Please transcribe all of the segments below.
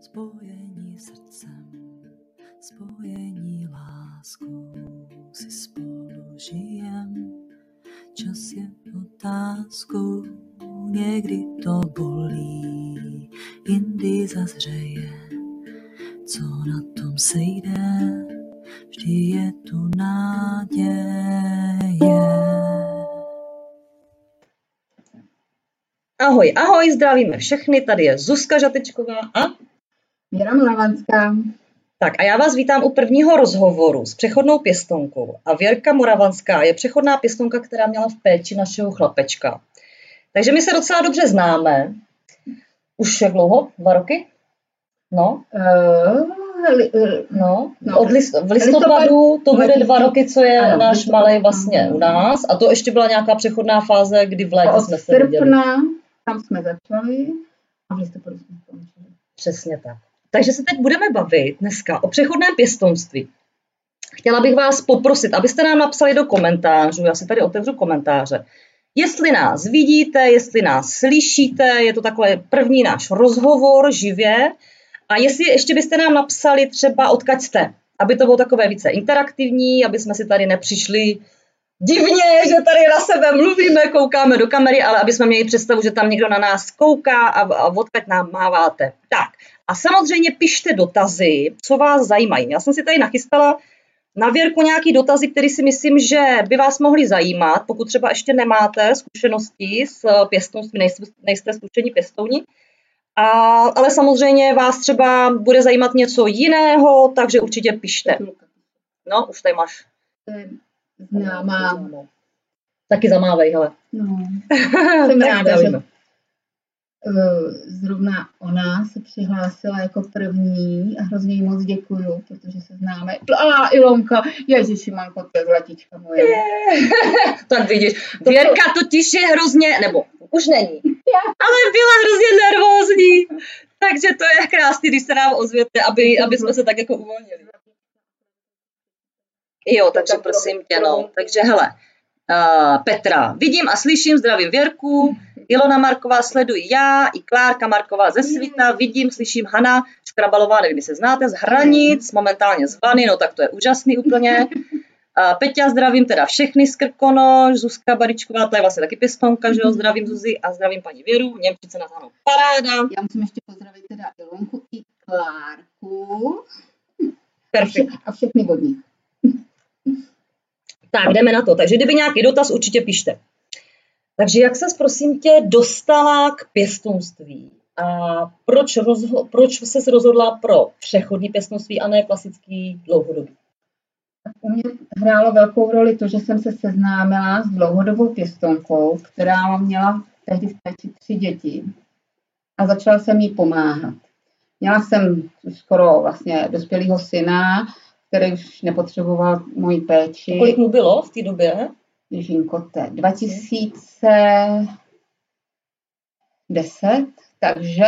spojení srdcem, spojení láskou si spolu žijem. Čas je otázkou, někdy to bolí, jindy zazřeje, co na tom sejde, vždy je tu naděje. Ahoj, ahoj, zdravíme všechny, tady je Zuzka Žatečková a... Věra Moravanská. Tak a já vás vítám u prvního rozhovoru s přechodnou pěstonkou. A Věrka Moravanská je přechodná pěstonka, která měla v péči našeho chlapečka. Takže my se docela dobře známe. Už jak dlouho? Dva roky? No. Uh, no, no. Od list, v listopadu to bude dva roky, co je ano, náš malý vlastně u nás. A to ještě byla nějaká přechodná fáze, kdy v létě jsme se viděli. Tam jsme začali a v listopadu jsme skončili. Přesně tak. Takže se teď budeme bavit dneska o přechodném pěstounství. Chtěla bych vás poprosit, abyste nám napsali do komentářů, já si tady otevřu komentáře, jestli nás vidíte, jestli nás slyšíte, je to takové první náš rozhovor živě, a jestli ještě byste nám napsali třeba odkaď jste, aby to bylo takové více interaktivní, aby jsme si tady nepřišli divně, že tady na sebe mluvíme, koukáme do kamery, ale aby jsme měli představu, že tam někdo na nás kouká a, a nám máváte. Tak a samozřejmě pište dotazy, co vás zajímají. Já jsem si tady nachystala na věrku nějaký dotazy, které si myslím, že by vás mohly zajímat, pokud třeba ještě nemáte zkušenosti s pěstounstvím, nejste, nejste zkušení pěstouni. A, ale samozřejmě vás třeba bude zajímat něco jiného, takže určitě pište. No, už tady máš známá. Taky zamávej, hele. No, jsem ráda, že zrovna ona se přihlásila jako první a hrozně jí moc děkuju, protože se známe. A Ilonka, ježiši, manko, to je zlatička moje. Yeah. tak vidíš, Věrka totiž je hrozně, nebo už není, ale byla hrozně nervózní. Takže to je krásný, když se nám ozvěte, aby, aby jsme se tak jako uvolnili. Jo, takže prosím tě, no. Takže hele, uh, Petra, vidím a slyším, zdravím Věrku, Ilona Marková sleduji já, i Klárka Marková ze Svita, vidím, slyším Hana Škrabalová, nevím, se znáte, z Hranic, momentálně z Vany, no tak to je úžasný úplně. Uh, Peťa, zdravím teda všechny z Krkonoš, Zuzka Baričková, to je vlastně taky pěstonka, že jo, zdravím Zuzi a zdravím paní Věru, Němčice na ano, paráda. Já musím ještě pozdravit teda Ilonku i Klárku. Perfekt. A všechny vodní. Tak, jdeme na to. Takže kdyby nějaký dotaz, určitě pište. Takže jak ses, prosím tě, dostala k pěstounství? A proč, rozho- proč se rozhodla pro přechodní pěstounství a ne klasický dlouhodobý? U mě hrálo velkou roli to, že jsem se seznámila s dlouhodobou pěstonkou, která měla tehdy v péči tři děti a začala jsem jí pomáhat. Měla jsem skoro vlastně dospělého syna, který už nepotřeboval moji péči. Kolik mu bylo v té době? Ježínko, to je 2010, takže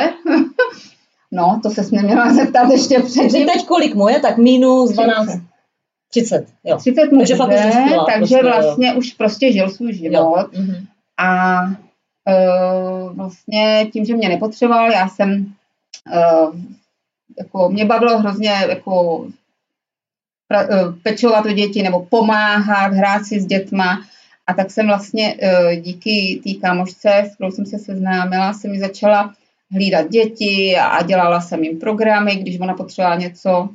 no, to se mě měla zeptat ještě předtím. Teď kolik mu je, tak minus 12. 30, jo. 30 mu takže, dospěla, takže prostě, vlastně jo. už prostě žil svůj život. Mhm. A uh, vlastně tím, že mě nepotřeboval, já jsem uh, jako, mě bavilo hrozně jako pečovat o děti nebo pomáhat, hrát si s dětma. A tak jsem vlastně eh, díky té kamošce, s kterou jsem se seznámila, se mi začala hlídat děti a dělala jsem jim programy, když ona potřebovala něco.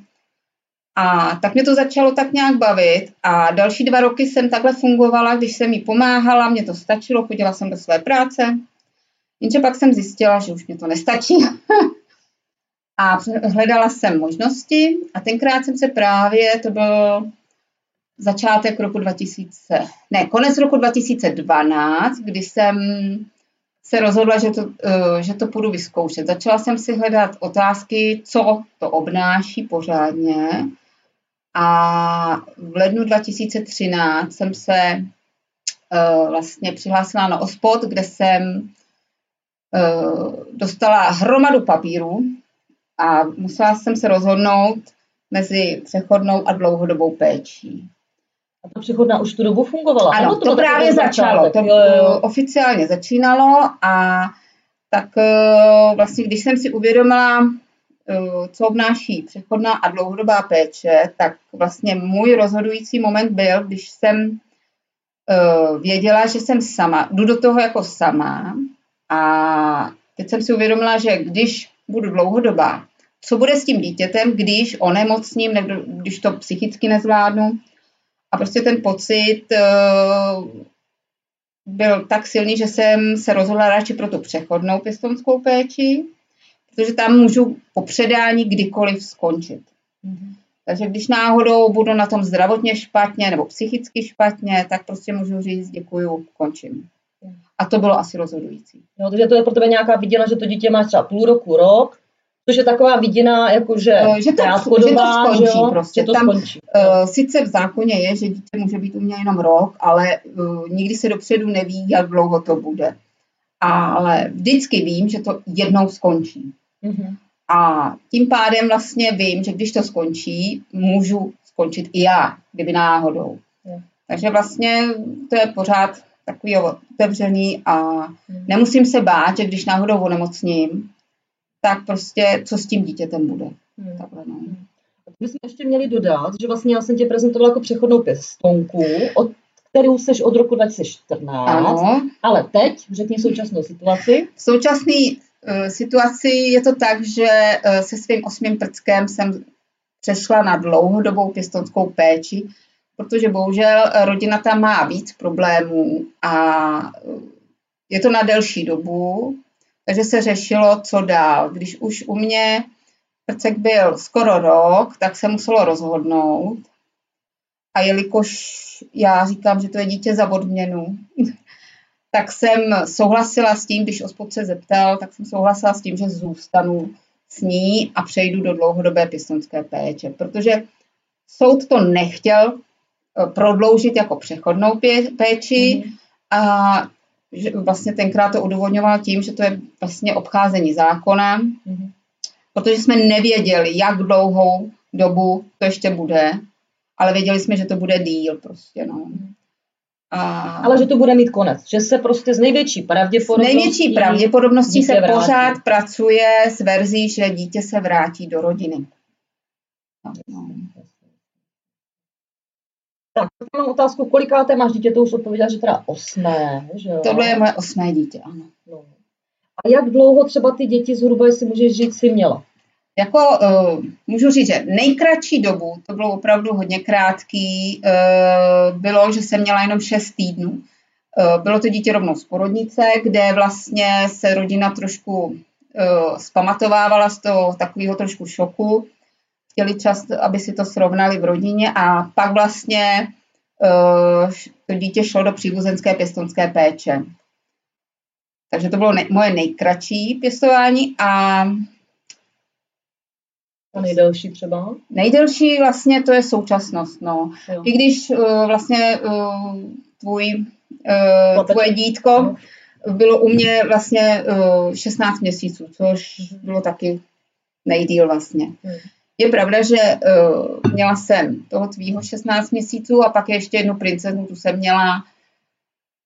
A tak mě to začalo tak nějak bavit a další dva roky jsem takhle fungovala, když jsem jí pomáhala, mě to stačilo, chodila jsem do své práce. Jenže pak jsem zjistila, že už mě to nestačí. a hledala jsem možnosti a tenkrát jsem se právě, to byl začátek roku 2000, ne, konec roku 2012, kdy jsem se rozhodla, že to, eh, že to půjdu vyzkoušet. Začala jsem si hledat otázky, co to obnáší pořádně a v lednu 2013 jsem se eh, vlastně přihlásila na OSPOD, kde jsem eh, dostala hromadu papíru, a musela jsem se rozhodnout mezi přechodnou a dlouhodobou péčí. A ta přechodná už tu dobu fungovala? Ano, to, to právě začalo. To jo, jo. oficiálně začínalo a tak eh, vlastně, když jsem si uvědomila, co obnáší přechodná a dlouhodobá péče, tak vlastně můj rozhodující moment byl, když jsem věděla, že jsem sama, jdu do toho jako sama a teď jsem si uvědomila, že když budu dlouhodobá, co bude s tím dítětem, když onemocním, nebo když to psychicky nezvládnu. A prostě ten pocit uh, byl tak silný, že jsem se rozhodla radši pro tu přechodnou pěstounskou péči, protože tam můžu po předání kdykoliv skončit. Mm-hmm. Takže když náhodou budu na tom zdravotně špatně nebo psychicky špatně, tak prostě můžu říct děkuju, končím. A to bylo asi rozhodující. No, takže to je pro tebe nějaká viděna, že to dítě má třeba půl roku, rok, což je taková vidina, jakože eh, že to, že to skončí že jo? prostě. Že to Tam, skončí. Uh, sice v zákoně je, že dítě může být u mě jenom rok, ale uh, nikdy se dopředu neví, jak dlouho to bude. Ale vždycky vím, že to jednou skončí. Mm-hmm. A tím pádem vlastně vím, že když to skončí, můžu skončit i já, kdyby náhodou. Mm. Takže vlastně to je pořád takový otevřený a mm. nemusím se bát, že když náhodou onemocním, tak prostě co s tím dítětem bude. Hmm. Takhle, no. My jsme ještě měli dodat, že vlastně já jsem tě prezentovala jako přechodnou pěstonku, od kterou jsi od roku 2014, ano. ale teď řekni současnou situaci. V současné uh, situaci je to tak, že uh, se svým osmým prckem jsem přešla na dlouhodobou pěstonskou péči, protože bohužel rodina tam má víc problémů a je to na delší dobu, takže se řešilo, co dál. Když už u mě prcek byl skoro rok, tak se muselo rozhodnout. A jelikož já říkám, že to je dítě za odměnu, tak jsem souhlasila s tím, když ospod se zeptal, tak jsem souhlasila s tím, že zůstanu s ní a přejdu do dlouhodobé pěstonské péče, protože soud to nechtěl eh, prodloužit jako přechodnou péči mm. a že vlastně tenkrát to udůvodňoval tím, že to je vlastně obcházení zákona, mm-hmm. protože jsme nevěděli, jak dlouhou dobu to ještě bude, ale věděli jsme, že to bude díl prostě, no. A... Ale že to bude mít konec, že se prostě z největší pravděpodobností... Z největší pravděpodobností se vrátí. pořád pracuje s verzí, že dítě se vrátí do rodiny. No. Tak, mám otázku, kolikáté máš dítě, to už odpověděla, že teda osmé, že jo? Tohle je moje osmé dítě, ano. No. A jak dlouho třeba ty děti zhruba, jestli můžeš říct, si měla? Jako uh, můžu říct, že nejkratší dobu, to bylo opravdu hodně krátký, uh, bylo, že jsem měla jenom 6 týdnů. Uh, bylo to dítě rovnou z porodnice, kde vlastně se rodina trošku uh, zpamatovávala z toho takového trošku šoku chtěli čas, aby si to srovnali v rodině a pak vlastně uh, to dítě šlo do příbuzenské pěstonské péče. Takže to bylo ne- moje nejkratší pěstování a a nejdelší třeba? Nejdelší vlastně to je současnost, no. Jo. I když uh, vlastně uh, tvůj, uh, tvoje dítko bylo u mě vlastně uh, 16 měsíců, což bylo taky nejdíl vlastně. Hmm. Je pravda, že uh, měla jsem toho tvýho 16 měsíců a pak ještě jednu princeznu, tu jsem měla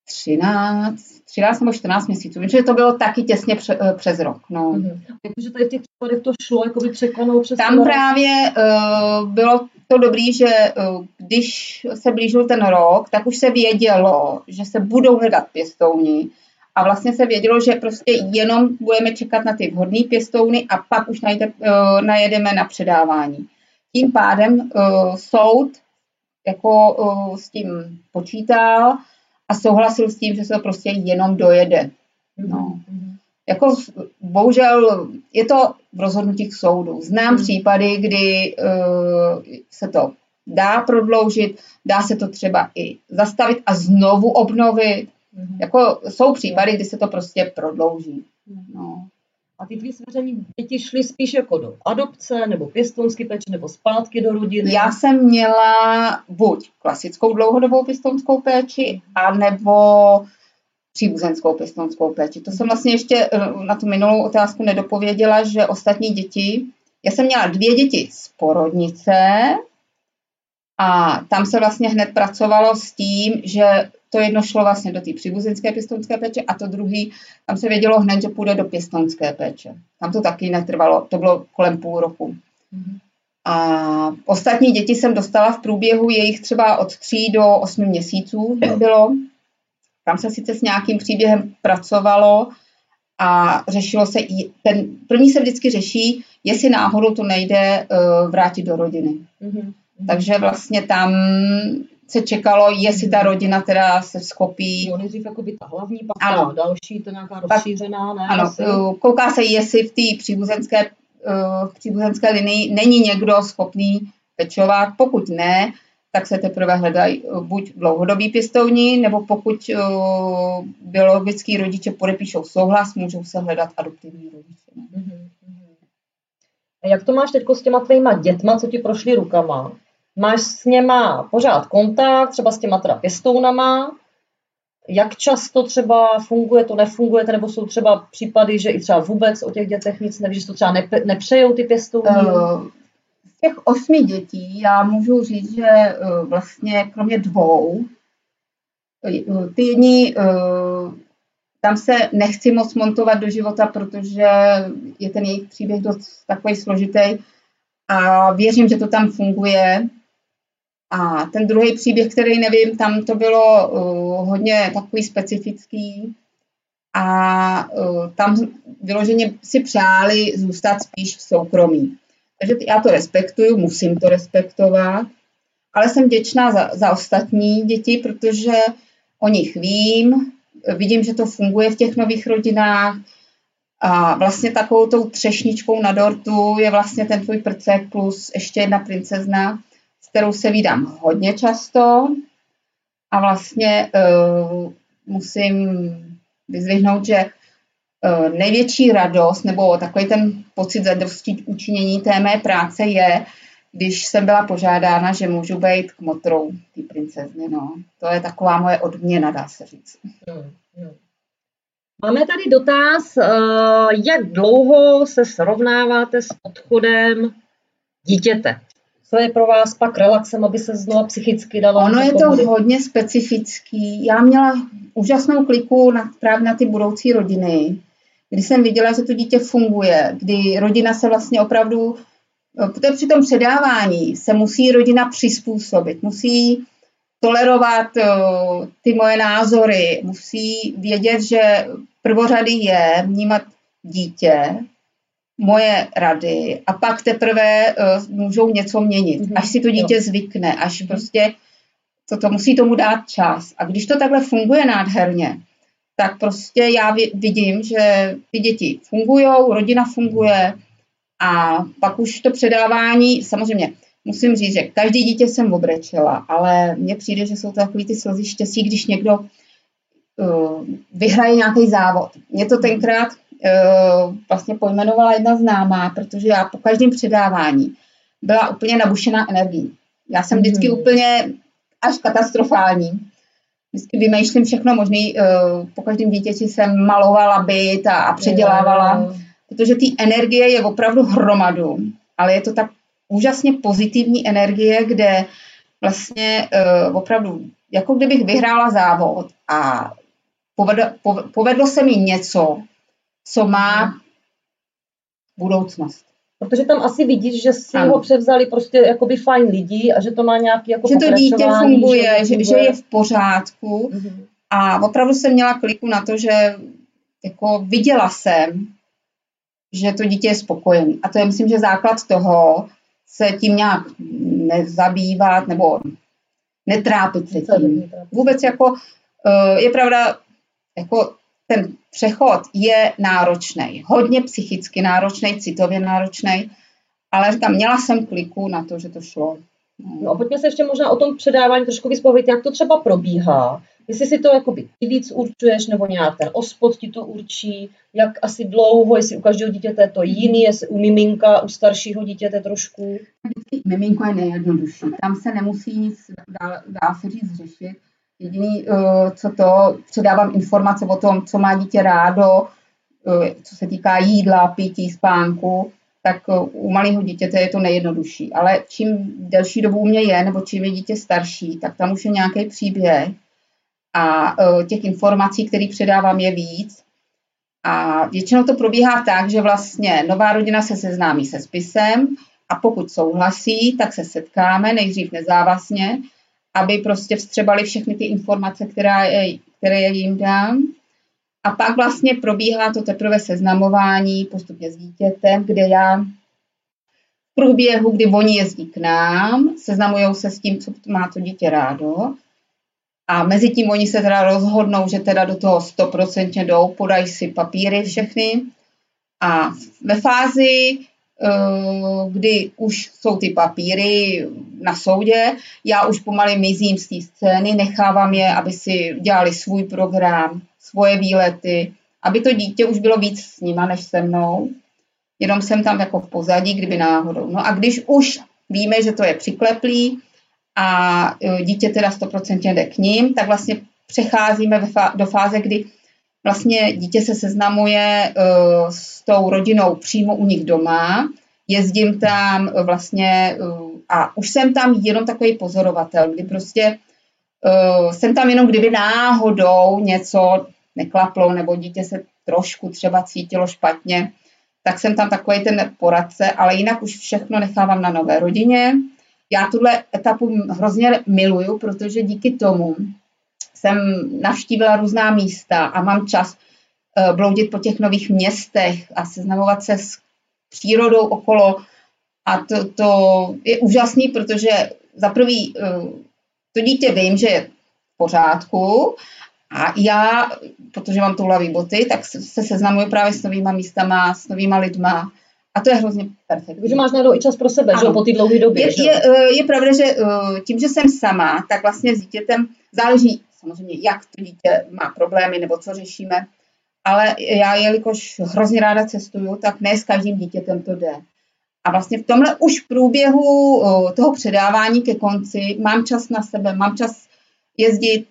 13, 13 nebo 14 měsíců. Vím, že to bylo taky těsně pře, uh, přes rok. No. Mm-hmm. Takže tady v těch případech to šlo jakoby překlenout přes Tam právě uh, bylo to dobrý, že uh, když se blížil ten rok, tak už se vědělo, že se budou hledat pěstouni a vlastně se vědělo, že prostě jenom budeme čekat na ty vhodné pěstouny a pak už najde, uh, najedeme na předávání. Tím pádem uh, soud jako uh, s tím počítal a souhlasil s tím, že se to prostě jenom dojede. No. Jako bohužel je to v rozhodnutích soudu. Znám mm. případy, kdy uh, se to dá prodloužit, dá se to třeba i zastavit a znovu obnovit. Mm-hmm. Jako jsou případy, kdy se to prostě prodlouží. No. A ty tvý svěření děti šly spíš jako do adopce, nebo pěstounský péče, nebo zpátky do rodiny? Já jsem měla buď klasickou dlouhodobou pěstounskou péči, anebo příbuzenskou pěstounskou péči. To jsem vlastně ještě eh, na tu minulou otázku nedopověděla, že ostatní děti, já jsem měla dvě děti z porodnice a tam se vlastně hned pracovalo s tím, že to jedno šlo vlastně do té příbuzenské pěstounské péče a to druhý, tam se vědělo hned, že půjde do pěstounské péče. Tam to taky netrvalo, to bylo kolem půl roku. Mm-hmm. A ostatní děti jsem dostala v průběhu jejich třeba od 3 do 8 měsíců bylo. Tam se sice s nějakým příběhem pracovalo a řešilo se, i ten první se vždycky řeší, jestli náhodou to nejde uh, vrátit do rodiny. Mm-hmm. Takže vlastně tam se čekalo, jestli ta rodina teda se skopí. Jo, nejdřív jako by ta hlavní, pak ano. ta další, to nějaká rozšířená, ne? Ano, asi? kouká se, jestli v té příbuzenské, v příbuzenské linii není někdo schopný pečovat. Pokud ne, tak se teprve hledají buď dlouhodobí pěstouni, nebo pokud uh, biologický rodiče podepíšou souhlas, můžou se hledat adoptivní rodiče. Mm-hmm. A jak to máš teď s těma tvýma dětma, co ti prošli rukama? Máš s něma pořád kontakt, třeba s těma teda pěstounama? Jak často třeba funguje to, nefunguje, nebo jsou třeba případy, že i třeba vůbec o těch dětech nic nevíš, že to třeba nepřejou nepřejou ty pěstouni? Uh, z těch osmi dětí já můžu říct, že uh, vlastně kromě dvou, uh, ty jedni tam se nechci moc montovat do života, protože je ten jejich příběh dost takový složitý a věřím, že to tam funguje. A ten druhý příběh, který nevím, tam to bylo uh, hodně takový specifický. A uh, tam vyloženě si přáli zůstat spíš v soukromí. Takže já to respektuju, musím to respektovat, ale jsem vděčná za, za ostatní děti, protože o nich vím, vidím, že to funguje v těch nových rodinách. A vlastně takovou tou třešničkou na dortu je vlastně ten tvůj prcek plus ještě jedna princezna, kterou se vídám hodně často a vlastně uh, musím vyzvihnout, že uh, největší radost nebo takový ten pocit zadosti učinění té mé práce je, když jsem byla požádána, že můžu být k motrou ty princezny. No. To je taková moje odměna, dá se říct. Hmm, hmm. Máme tady dotaz, eh, jak dlouho se srovnáváte s odchodem dítěte? Co je pro vás pak relaxem, aby se znovu psychicky dalo? Ono je to hodně specifický. Já měla úžasnou kliku na, právě na ty budoucí rodiny, kdy jsem viděla, že to dítě funguje, kdy rodina se vlastně opravdu Protože při tom předávání se musí rodina přizpůsobit, musí tolerovat eh, ty moje názory, musí vědět, že prvořady je vnímat dítě, moje rady a pak teprve uh, můžou něco měnit, mm-hmm. až si to dítě jo. zvykne, až mm-hmm. prostě to, to musí tomu dát čas. A když to takhle funguje nádherně, tak prostě já vidím, že ty děti fungují, rodina funguje, a pak už to předávání, samozřejmě musím říct, že každý dítě jsem obrečela, ale mně přijde, že jsou to takový ty slzy štěstí, když někdo uh, vyhraje nějaký závod. Mě to tenkrát uh, vlastně pojmenovala jedna známá, protože já po každém předávání byla úplně nabušená energií. Já jsem vždycky mm. úplně až katastrofální. Vždycky vymýšlím všechno možné. Uh, po každém dítěti jsem malovala byt a, a předělávala. Mm protože ty energie je opravdu hromadu, ale je to tak úžasně pozitivní energie, kde vlastně uh, opravdu, jako kdybych vyhrála závod a povedlo, povedlo se mi něco, co má budoucnost. Protože tam asi vidíš, že si ano. ho převzali prostě jakoby fajn lidi a že to má nějaký jako Že to dítě funguje, že, funguje. že je v pořádku. Mm-hmm. A opravdu jsem měla kliku na to, že jako viděla jsem, že to dítě je spokojené. A to je, myslím, že základ toho, se tím nějak nezabývat nebo netrápit se tím. Vůbec jako, eh, je pravda, jako ten přechod je náročný, hodně psychicky náročný, citově náročný, ale říkám, měla jsem kliku na to, že to šlo. No a pojďme se ještě možná o tom předávání trošku vyspovit, jak to třeba probíhá. Jestli si to jakoby ty víc určuješ, nebo nějak ten ospod ti to určí, jak asi dlouho, jestli u každého dítěte je to jiný, jestli u miminka, u staršího dítěte trošku. Miminko je nejjednodušší, tam se nemusí nic, dá, dá se říct, řešit. Jediný, uh, co to, předávám informace o tom, co má dítě rádo, uh, co se týká jídla, pití, spánku, tak uh, u malého dítěte je to nejjednodušší. Ale čím delší dobu u mě je, nebo čím je dítě starší, tak tam už je nějaký příběh, a těch informací, které předávám, je víc. A většinou to probíhá tak, že vlastně nová rodina se seznámí se spisem a pokud souhlasí, tak se setkáme, nejdřív nezávazně, aby prostě vstřebali všechny ty informace, které, které jim dám. A pak vlastně probíhá to teprve seznamování postupně s dítětem, kde já v průběhu, kdy oni jezdí k nám, seznamují se s tím, co má to dítě rádo. A mezi tím oni se teda rozhodnou, že teda do toho 100% jdou, podají si papíry všechny. A ve fázi, eh, kdy už jsou ty papíry na soudě, já už pomaly mizím z té scény, nechávám je, aby si dělali svůj program, svoje výlety, aby to dítě už bylo víc s nima než se mnou. Jenom jsem tam jako v pozadí, kdyby náhodou. No a když už víme, že to je přikleplý a e, dítě teda 100% jde k ním, tak vlastně přecházíme do fáze, kdy vlastně dítě se seznamuje uh, s tou rodinou přímo u nich doma, jezdím tam uh, vlastně uh, a už jsem tam jenom takový pozorovatel, kdy prostě jsem tam jenom, kdyby náhodou něco neklaplo nebo dítě se trošku třeba cítilo špatně, tak jsem tam takový ten poradce, ale jinak už všechno nechávám na nové rodině. Já tuhle etapu hrozně miluju, protože díky tomu jsem navštívila různá místa a mám čas uh, bloudit po těch nových městech a seznamovat se s přírodou okolo. A to, to je úžasný, protože za prvý uh, to dítě vím, že je v pořádku a já, protože mám toulavý boty, tak se seznamuju právě s novýma místama, s novýma lidma. A to je hrozně perfektní. Takže máš najednou i čas pro sebe, ano. že po té dlouhé době. Je, je, eh, je pravda, že eh, tím, že jsem sama, tak vlastně s dítětem záleží samozřejmě, jak to dítě má problémy nebo co řešíme. Ale já, jelikož hrozně ráda cestuju, tak ne s každým dítětem to jde. A vlastně v tomhle už v průběhu toho předávání ke konci mám čas na sebe, mám čas jezdit,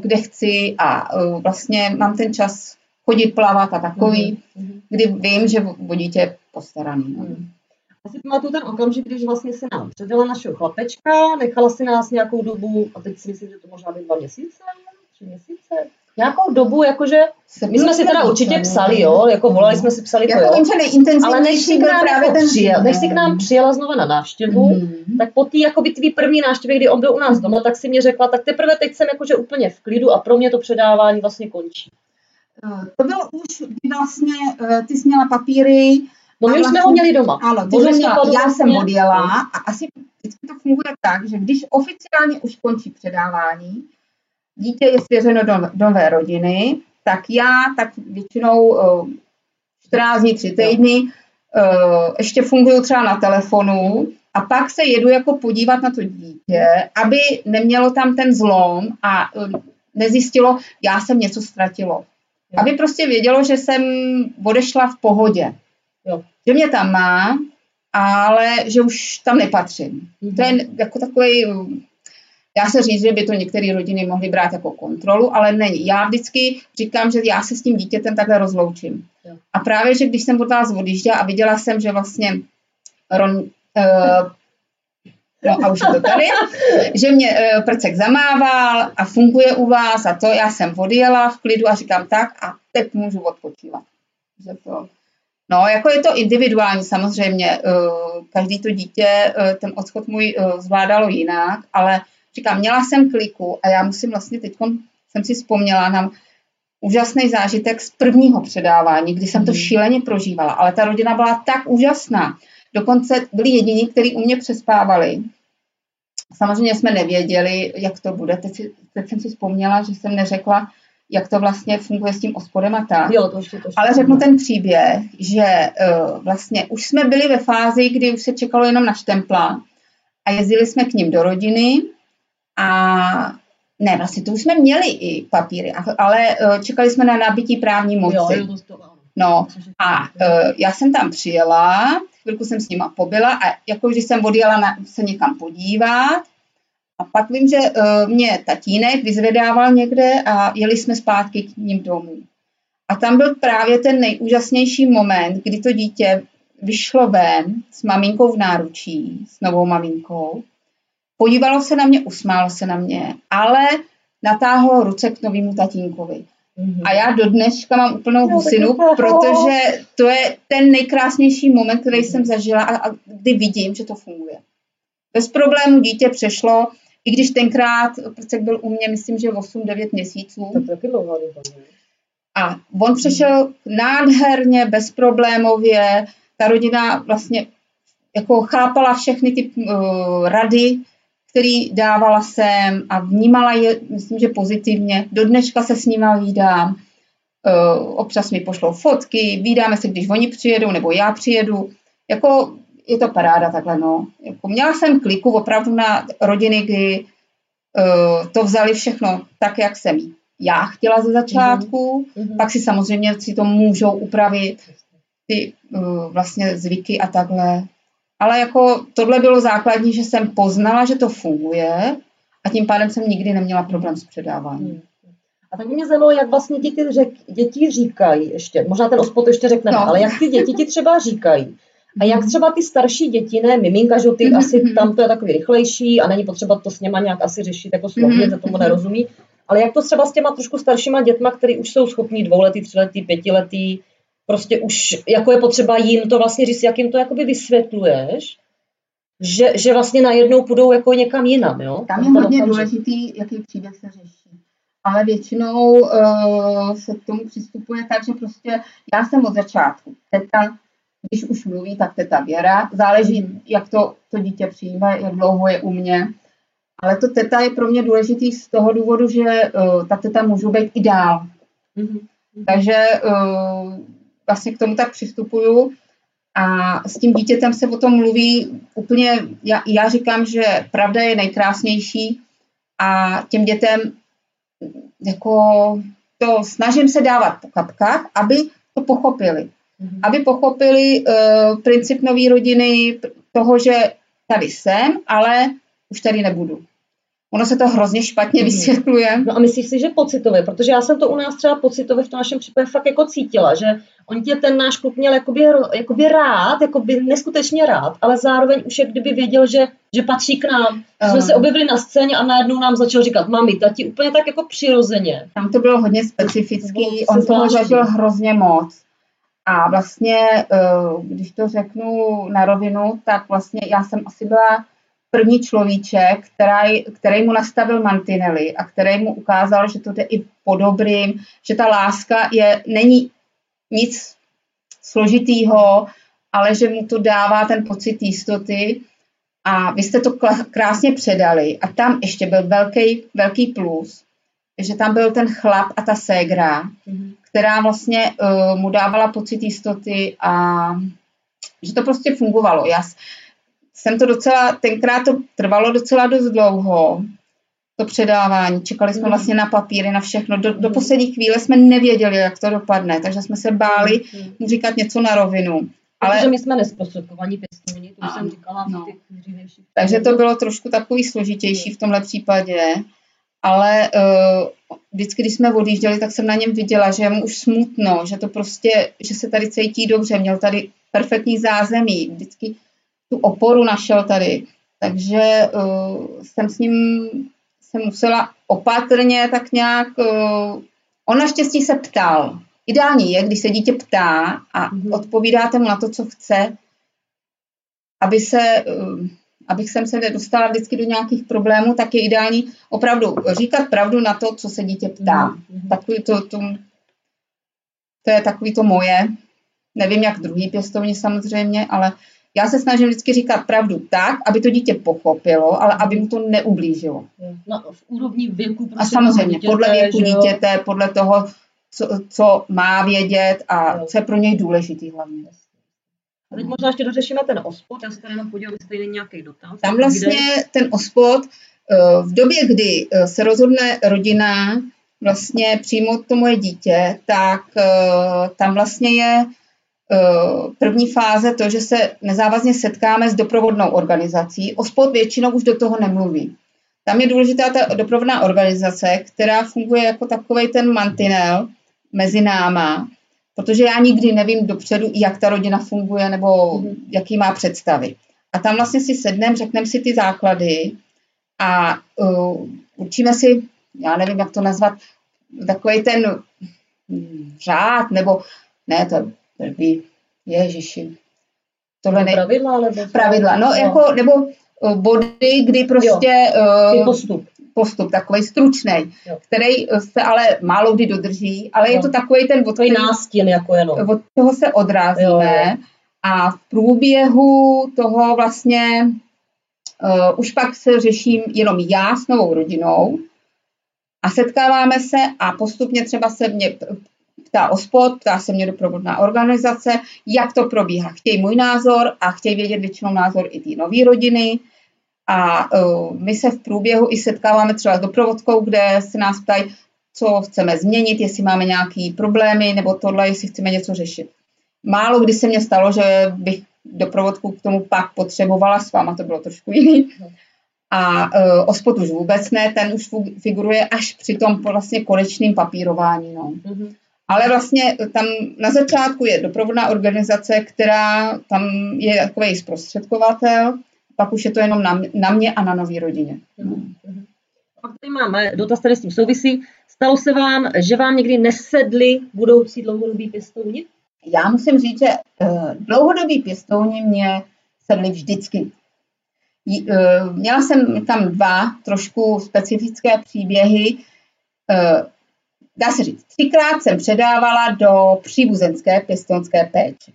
kde chci a vlastně mám ten čas chodit plavat a takový, mm-hmm. kdy vím, že o dítě je postaraný. No. Mm. Já si pamatuju ten okamžik, když vlastně se nám předala našeho chlapečka, nechala si nás nějakou dobu, a teď si myslím, že to možná být dva měsíce, tři měsíce, nějakou dobu, jakože my jsme si teda určitě psali, jo, jako volali jsme si, psali to, jo. Ale než si, k nám právě jako ten přijel, než si k nám přijela znova na návštěvu, mm. tak po té jako by tvý první návštěvě, kdy on byl u nás doma, tak si mě řekla, tak teprve teď jsem jakože úplně v klidu a pro mě to předávání vlastně končí. Eh, to bylo už, kdy vlastně uh, ty jsi měla papíry. No my už vlastně, jsme ho měli doma. Ano, ty měla, já jsem odjela a asi vždycky to funguje tak, že když oficiálně už končí předávání, dítě je svěřeno do nové rodiny, tak já tak většinou uh, 14 dní, 3 týdny uh, ještě funguju třeba na telefonu a pak se jedu jako podívat na to dítě, aby nemělo tam ten zlom a uh, nezjistilo, já jsem něco ztratilo. Aby prostě vědělo, že jsem odešla v pohodě. Jo. Že mě tam má, ale že už tam nepatřím. Mm-hmm. To je jako takový Dá se říct, že by to některé rodiny mohly brát jako kontrolu, ale není. Já vždycky říkám, že já se s tím dítětem takhle rozloučím. Jo. A právě, že když jsem od vás odjížděla a viděla jsem, že vlastně Ron, uh, no a už je to tady, že mě uh, prcek zamával a funguje u vás a to, já jsem odjela v klidu a říkám tak a teď můžu odpočívat. Že to, No, jako je to individuální samozřejmě. Uh, každý to dítě, uh, ten odchod můj zvládalo jinak, ale Říkám, měla jsem kliku a já musím vlastně teď, jsem si vzpomněla na úžasný zážitek z prvního předávání, kdy jsem to hmm. šíleně prožívala, ale ta rodina byla tak úžasná. Dokonce byli jediní, kteří u mě přespávali. Samozřejmě jsme nevěděli, jak to bude. Teď, teď jsem si vzpomněla, že jsem neřekla, jak to vlastně funguje s tím ospodem a tak. Jo, to ještě, to ještě Ale řeknu ten příběh, že uh, vlastně už jsme byli ve fázi, kdy už se čekalo jenom na štempla a jezdili jsme k ním do rodiny a ne, vlastně to už jsme měli i papíry, ale eh, čekali jsme na nabití právní moci. Jo, no a uh, já jsem tam přijela, chvilku jsem s nima pobyla a jako když jsem odjela na, se někam podívat a pak vím, že uh, mě tatínek vyzvedával někde a jeli jsme zpátky k ním domů. A tam byl právě ten nejúžasnější moment, kdy to dítě vyšlo ven s maminkou v náručí, s novou maminkou podívalo se na mě, usmálo se na mě, ale natáhl ruce k novému tatínkovi. Mhm. A já do dneška mám úplnou husinu, protože to je ten nejkrásnější moment, který jsem zažila a, a kdy vidím, že to funguje. Bez problému dítě přešlo, i když tenkrát Prcek byl u mě, myslím, že 8-9 měsíců. To taky ne? A on přešel nádherně, bezproblémově. Ta rodina vlastně jako chápala všechny ty uh, rady, který dávala jsem a vnímala je, myslím, že pozitivně. Do dneška se s nima vídám. Uh, občas mi pošlou fotky, vídáme se, když oni přijedou, nebo já přijedu. Jako je to paráda takhle, no. Jako měla jsem kliku opravdu na rodiny, kdy uh, to vzali všechno tak, jak jsem já chtěla ze začátku. Mhm. Pak si samozřejmě si to můžou upravit ty uh, vlastně zvyky a takhle. Ale jako tohle bylo základní, že jsem poznala, že to funguje a tím pádem jsem nikdy neměla problém s předáváním. Hmm. A tak by mě zajímalo, jak vlastně ti ty řek, děti říkají ještě, možná ten ospod ještě řekneme, No. ale jak ty děti ti třeba říkají. A jak třeba ty starší děti, ne miminka, že ty Mhm, asi mhm. tam to je takový rychlejší a není potřeba to s něma nějak asi řešit jako slovně, Mhm, že tomu mhm. nerozumí. Ale jak to třeba s těma trošku staršíma dětma, který už jsou schopní dvouletý, tříletý, pětiletý, prostě už jako je potřeba jim to vlastně říct, jak jim to jakoby vysvětluješ, že, že vlastně najednou půjdou jako někam jinam, jo? Tam je hodně okamžik. důležitý, jaký příběh se řeší. Ale většinou uh, se k tomu přistupuje tak, že prostě já jsem od začátku. Teta, když už mluví, tak teta Věra. Záleží, jak to, to dítě přijme, jak dlouho je u mě. Ale to teta je pro mě důležitý z toho důvodu, že uh, ta teta můžu být i dál. Mhm. Takže uh, vlastně k tomu tak přistupuju a s tím dítětem se o tom mluví úplně, já, já říkám, že pravda je nejkrásnější a těm dětem jako to snažím se dávat po kapkách, aby to pochopili. Mhm. Aby pochopili uh, princip nové rodiny, toho, že tady jsem, ale už tady nebudu. Ono se to hrozně špatně Mhm. vysvětluje. No a myslíš si, že pocitově, protože já jsem to u nás třeba pocitově v tom našem případě fakt jako cítila, že on tě ten náš kluk měl jakoby, jakoby rád, jakoby neskutečně rád, ale zároveň už jak kdyby věděl, že, že patří k nám. Jsme se objevili na scéně a najednou nám začal říkat, mami, tati, úplně tak jako přirozeně. Tam to bylo hodně specifický, bylo on toho zažil hrozně moc. A vlastně, eh, když to řeknu na rovinu, tak vlastně já jsem asi byla první človíček, který, který mu nastavil mantinely a který mu ukázal, že to jde i po dobrým, že ta láska je, není nic složitýho, ale že mu to dává ten pocit jistoty. A vy jste to krásně předali. A tam ještě byl velký, velký plus, že tam byl ten chlap a ta ségra, která vlastně uh, mu dávala pocit jistoty a že to prostě fungovalo. Já jsem to docela, tenkrát to trvalo docela dost dlouho, to předávání. Čekali jsme Mhm. vlastně na papíry, na všechno. Do, do Mhm. poslední chvíle jsme nevěděli, jak to dopadne, takže jsme se báli mu říkat něco na rovinu. Ale... Protože my jsme nesprostředkovaní pěstouni, to už jsem říkala no. takže to bylo trošku takový složitější v tomhle případě. Ale uh, vždycky, když jsme odjížděli, tak jsem na něm viděla, že je mu už smutno, že to prostě, že se tady cítí dobře, měl tady perfektní zázemí, vždycky tu oporu našel tady. Takže uh, jsem s ním se musela opatrně tak nějak, uh, on naštěstí se ptal. Ideální je, když se dítě ptá a Mhm. odpovídáte mu na to, co chce, aby se, uh, abych jsem se nedostala vždycky do nějakých problémů, tak je ideální opravdu říkat pravdu na to, co se dítě ptá. Mhm. Takový to, to, to je takový to moje. Nevím, jak druhý pěstovní samozřejmě, ale já se snažím vždycky říkat pravdu tak, aby to dítě pochopilo, ale aby mu to neublížilo. No, v úrovni věku. A prostě samozřejmě, toho podle věku dítěte, podle toho, co, co má vědět a Jo. co je pro něj důležitý hlavně. A teď možná ještě dořešíme ten ospod, já se tady jenom podívám, jestli tady nějaký dotaz. Tam vlastně ten ospod, eh, v době, kdy eh, se rozhodne rodina vlastně přijmout to moje dítě, tak eh, tam vlastně je první fáze to, že se nezávazně setkáme s doprovodnou organizací. Ospod většinou už do toho nemluví. Tam je důležitá ta doprovodná organizace, která funguje jako takový ten mantinel mezi náma, protože já nikdy nevím dopředu, jak ta rodina funguje nebo Mhm. jaký má představy. A tam vlastně si sedneme, řekneme si ty základy a uh, určíme si já nevím, jak to nazvat, takový ten řád, nebo ne, to by, ježiši, tohle ne... Pravidla, nebo... Pravidla, no, no. jako, nebo uh, body, kdy prostě... Jo, uh, postup. Postup, takový stručný, který se ale málo kdy dodrží, ale jo. je to takový ten... Takový nástěn, jako jenom. Od toho se odrázíme jo, jo. a v průběhu toho vlastně uh, už pak se řeším jenom já s novou rodinou a setkáváme se a postupně třeba se mě ptá OSPOD, ptá se mě doprovodná organizace, jak to probíhá. Chtějí můj názor a chtějí vědět většinou názor i té nové rodiny. A uh, my se v průběhu i setkáváme třeba s doprovodkou, kde se nás ptají, co chceme změnit, jestli máme nějaké problémy nebo tohle, jestli chceme něco řešit. Málo kdy se mně stalo, že bych doprovodku k tomu pak potřebovala, s váma to bylo trošku jiný. A uh, ospod už vůbec ne, ten už figuruje až při tom vlastně konečným papírování. No. Mm-hmm. Ale vlastně tam na začátku je doprovodná organizace, která tam je takový zprostředkovatel, pak už je to jenom na, na mě a na nový rodině. Mm-hmm. Pak tady máme dotaz, který s tím souvisí. Stalo se vám, že vám někdy nesedli budoucí dlouhodobí pěstouni? Já musím říct, že uh, dlouhodobí pěstouni mě sedli vždycky. Uh, měla jsem tam dva trošku specifické příběhy. Uh, dá se říct, třikrát jsem předávala do příbuzenské pěstonské péče.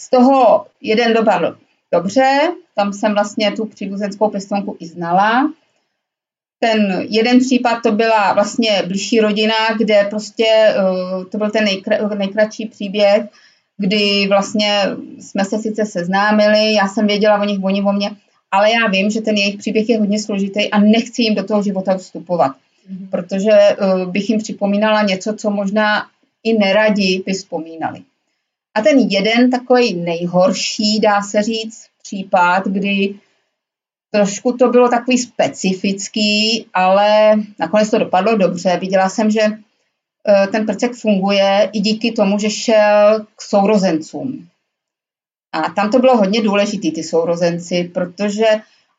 Z toho jeden dopadl dobře, tam jsem vlastně tu příbuzenskou pěstonku i znala. Ten jeden případ to byla vlastně blížší rodina, kde prostě uh, to byl ten nejkra, nejkratší příběh, kdy vlastně jsme se sice seznámili, já jsem věděla o nich, oni o mě, ale já vím, že ten jejich příběh je hodně složitý a nechci jim do toho života vstupovat. Mhm. protože uh, bych jim připomínala něco, co možná i neradi by vzpomínali. A ten jeden takový nejhorší, dá se říct, případ, kdy trošku to bylo takový specifický, ale nakonec to dopadlo dobře. Viděla jsem, že uh, ten prcek funguje i díky tomu, že šel k sourozencům. A tam to bylo hodně důležité, ty sourozenci, protože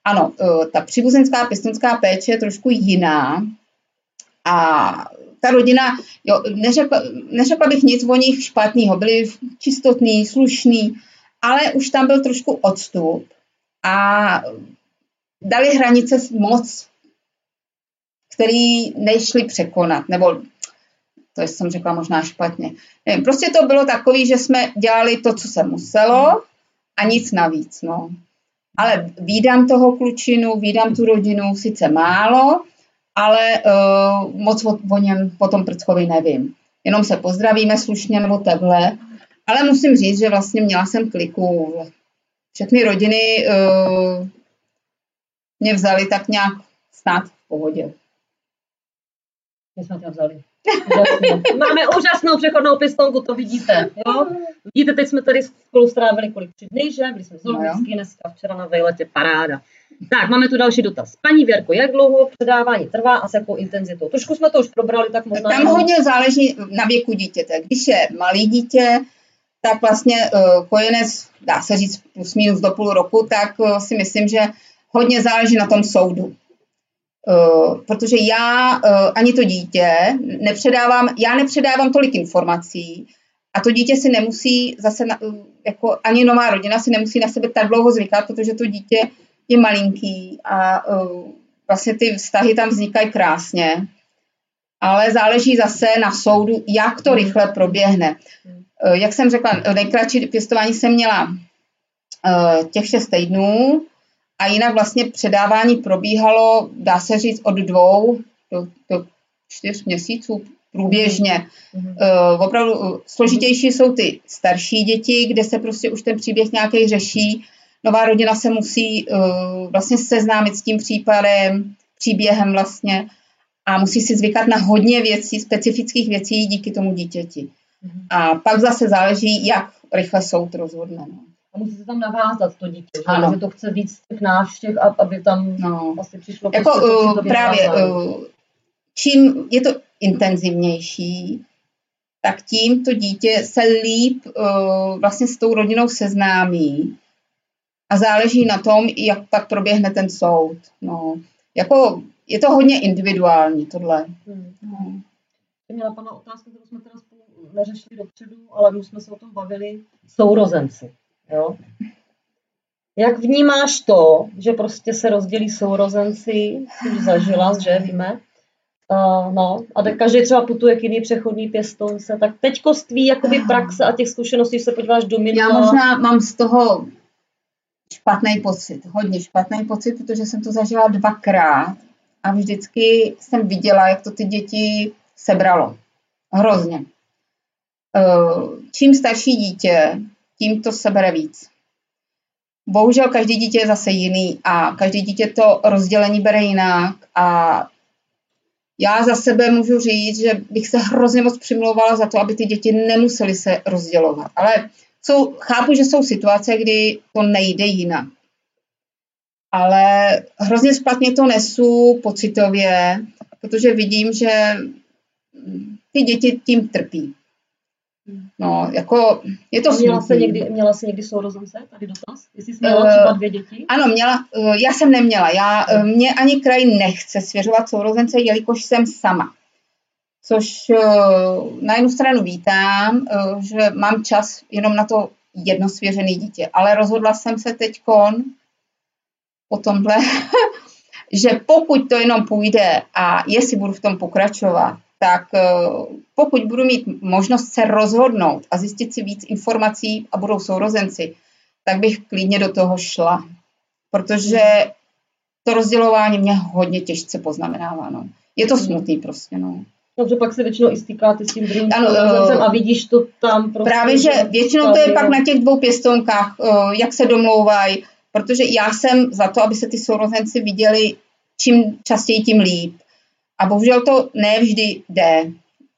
ano, uh, ta příbuzenská pěstonská péče je trošku jiná, a ta rodina, jo, neřekla, neřekla bych nic o nich špatného, byli čistotní, slušní, ale už tam byl trošku odstup a dali hranice moc, který nešli překonat, nebo to jsem řekla možná špatně. Nevím, prostě to bylo takové, že jsme dělali to, co se muselo a nic navíc. No. Ale výdám toho klučinu, výdám tu rodinu sice málo, ale uh, moc o, o něm potom Prckovi nevím. Jenom se pozdravíme slušně nebo takhle. Ale musím říct, že vlastně měla jsem kliku. Všechny rodiny uh, mě vzali tak nějak snad v pohodě. Mě jsme tě vzali. Máme úžasnou přechodnou pistonku, to vidíte. Jo? Vidíte, teď jsme tady spolu strávili kolik tři dny, že? Byli jsme z no, dneska, včera na vejletě, paráda. Tak, máme tu další dotaz. Paní Věrko, jak dlouho předávání trvá a s jakou intenzitou? Trošku jsme to už probrali, tak možná... Tam hodně záleží na věku dítěte. Když je malý dítě, tak vlastně uh, kojenec, dá se říct plus minus do půl roku, tak uh, si myslím, že hodně záleží na tom soudu. Uh, protože já ani to dítě nepředávám, já nepředávám tolik informací a to dítě si nemusí zase, na, jako ani nová rodina si nemusí na sebe tak dlouho zvykat, protože to dítě je malinký a vlastně ty vztahy tam vznikají krásně, ale záleží zase na soudu, jak to rychle proběhne. Uh, jak jsem řekla, nejkratší pěstování jsem měla uh, těch šest týdnů a jinak vlastně předávání probíhalo, dá se říct, od dvou do, do čtyř měsíců průběžně. Uh, opravdu složitější jsou ty starší děti, kde se prostě už ten příběh nějaký řeší nová rodina se musí uh, vlastně seznámit s tím případem, příběhem vlastně a musí si zvykat na hodně věcí, specifických věcí díky tomu dítěti. Mm-hmm. A pak zase záleží, jak rychle soud rozhodne. No. A musí se tam navázat to dítě, že, ano. že to chce víc těch návštěv, aby tam no. asi přišlo. Jako uh, právě, uh, čím je to intenzivnější, tak tím to dítě se líp uh, vlastně s tou rodinou seznámí a záleží na tom, jak pak proběhne ten soud. No, jako je to hodně individuální tohle. Hmm. No. Mě napadla otázka, kterou jsme teda neřešili dopředu, ale už jsme se o tom bavili. Sourozenci. Jo? Jak vnímáš to, že prostě se rozdělí sourozenci, už zažila, že víme, Uh, no, a tak každý třeba putuje k jiný přechodný pěstonce, tak teďko z tvý jakoby praxe a těch zkušeností, se podíváš do minula. Já možná mám z toho špatný pocit, hodně špatný pocit, protože jsem to zažila dvakrát a vždycky jsem viděla, jak to ty děti sebralo. Hrozně. Uh, čím starší dítě, tím to sebere víc. Bohužel každý dítě je zase jiný a každý dítě to rozdělení bere jinak a já za sebe můžu říct, že bych se hrozně moc přimlouvala za to, aby ty děti nemusely se rozdělovat. Ale jsou, chápu, že jsou situace, kdy to nejde jinak. Ale hrozně špatně to nesu pocitově, protože vidím, že ty děti tím trpí. No, jako je to měla smutný. se někdy, měla jsi někdy sourozence? Tady dotaz? Jestli jsi měla třeba dvě děti? Ano, měla, eh, já jsem neměla. Já, eh, mě ani kraj nechce svěřovat sourozence, jelikož jsem sama. Což eh, na jednu stranu vítám, že mám čas jenom na to jedno svěřené dítě, ale rozhodla jsem se teď po tomhle, že pokud to jenom půjde a jestli budu v tom pokračovat, tak pokud budu mít možnost se rozhodnout a zjistit si víc informací a budou sourozenci, tak bych klidně do toho šla. Protože to rozdělování mě hodně těžce poznamenává. No. Je to smutný prostě. No. Dobře, pak se většinou i stýkáte s tím druhým Ano, eh, a vidíš to tam prostě. Právě, že většinou to je pak na těch dvou pěstounkách, eh, jak se domlouvají, protože já jsem za to, aby se ty sourozenci viděli čím častěji, tím líp. A bohužel to nevždy jde.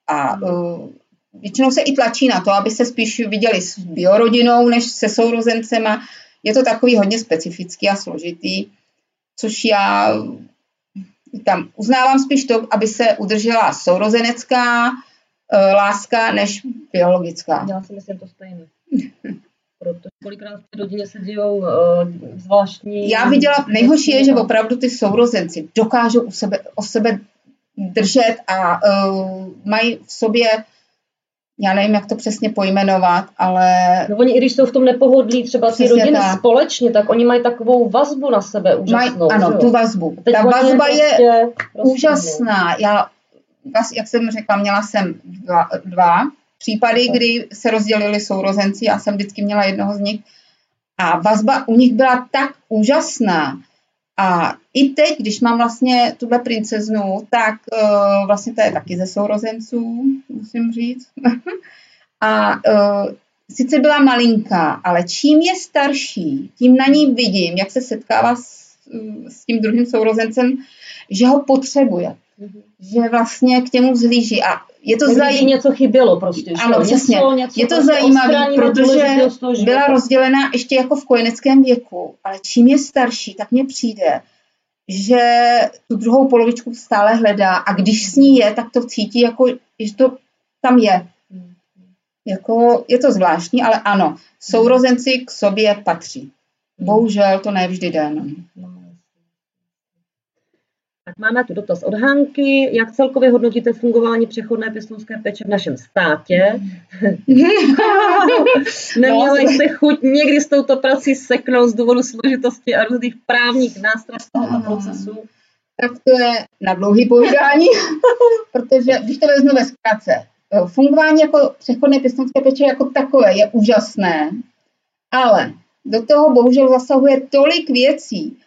A uh, většinou se i tlačí na to, aby se spíš viděli s biorodinou, než se sourozencema. Je to takový hodně specifický a složitý, což já tam uznávám spíš to, aby se udržela sourozenecká uh, láska, než biologická. Já si myslím to stejně. Protože kolikrát v té rodině se dějou uh, zvláštní... Já viděla, nejhorší je, že opravdu ty sourozenci dokážou u sebe, o sebe držet a uh, mají v sobě, já nevím, jak to přesně pojmenovat, ale... No oni, i když jsou v tom nepohodlí, třeba ty rodiny tak. společně, tak oni mají takovou vazbu na sebe úžasnou. Mají, ano, tu vazbu. Teď Ta vazba je prostě úžasná. Já, jak jsem řekla, měla jsem dva, dva případy, kdy se rozdělili sourozenci, já jsem vždycky měla jednoho z nich a vazba u nich byla tak úžasná. A i teď, když mám vlastně tuhle princeznu, tak uh, vlastně to je taky ze sourozenců, musím říct. a uh, sice byla malinká, ale čím je starší, tím na ní vidím, jak se setkává s, s tím druhým sourozencem, že ho potřebuje. Mhm. Že vlastně k němu zhlíží. A je to zajímavé. něco chybělo prostě. že Ano, jo? přesně. Něco, něco Je to prostě zajímavé, protože byla rozdělená ještě jako v kojeneckém věku, ale čím je starší, tak mně přijde, že tu druhou polovičku stále hledá a když s ní je, tak to cítí, jako, že to tam je. Mhm. Jako, je to zvláštní, ale ano, sourozenci k sobě patří. Bohužel to nevždy jde. No. Máme tu dotaz od Hanky. Jak celkově hodnotíte fungování přechodné pěstounské péče v našem státě? Neměla No. jste chuť někdy s touto prací seknout z důvodu složitosti a různých právních nástrojů a procesů? tak to je na dlouhý povídání, protože když to vezmu ve zkratce, fungování jako přechodné pěstounské péče jako takové je úžasné, ale do toho bohužel zasahuje tolik věcí,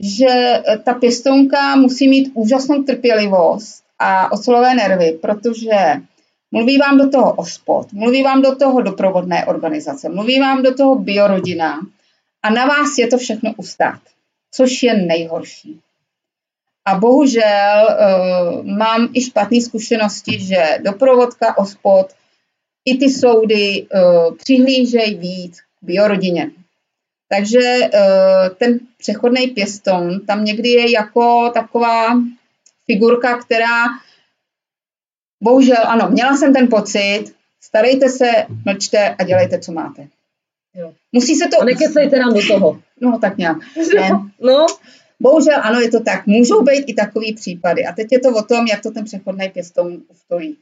že eh, ta pěstounka musí mít úžasnou trpělivost a ocelové nervy, protože mluví vám do toho OSPOD, mluví vám do toho doprovodné organizace, mluví vám do toho biorodina a na vás je to všechno ustát, což je nejhorší. A bohužel uh, mám i špatné zkušenosti, že doprovodka, ospod, i ty soudy uh, přihlížejí víc k biorodině. Takže uh, ten přechodný pěstoun tam někdy je jako taková figurka, která bohužel, ano, měla jsem ten pocit, starejte se, mlčte a dělejte, co máte. Jo. Musí se to... A nekecejte nám do toho. No, tak nějak. Ne. No, Bohužel ano, je to tak. Můžou být i takový případy. A teď je to o tom, jak to ten přechodný pěstoun ustojí.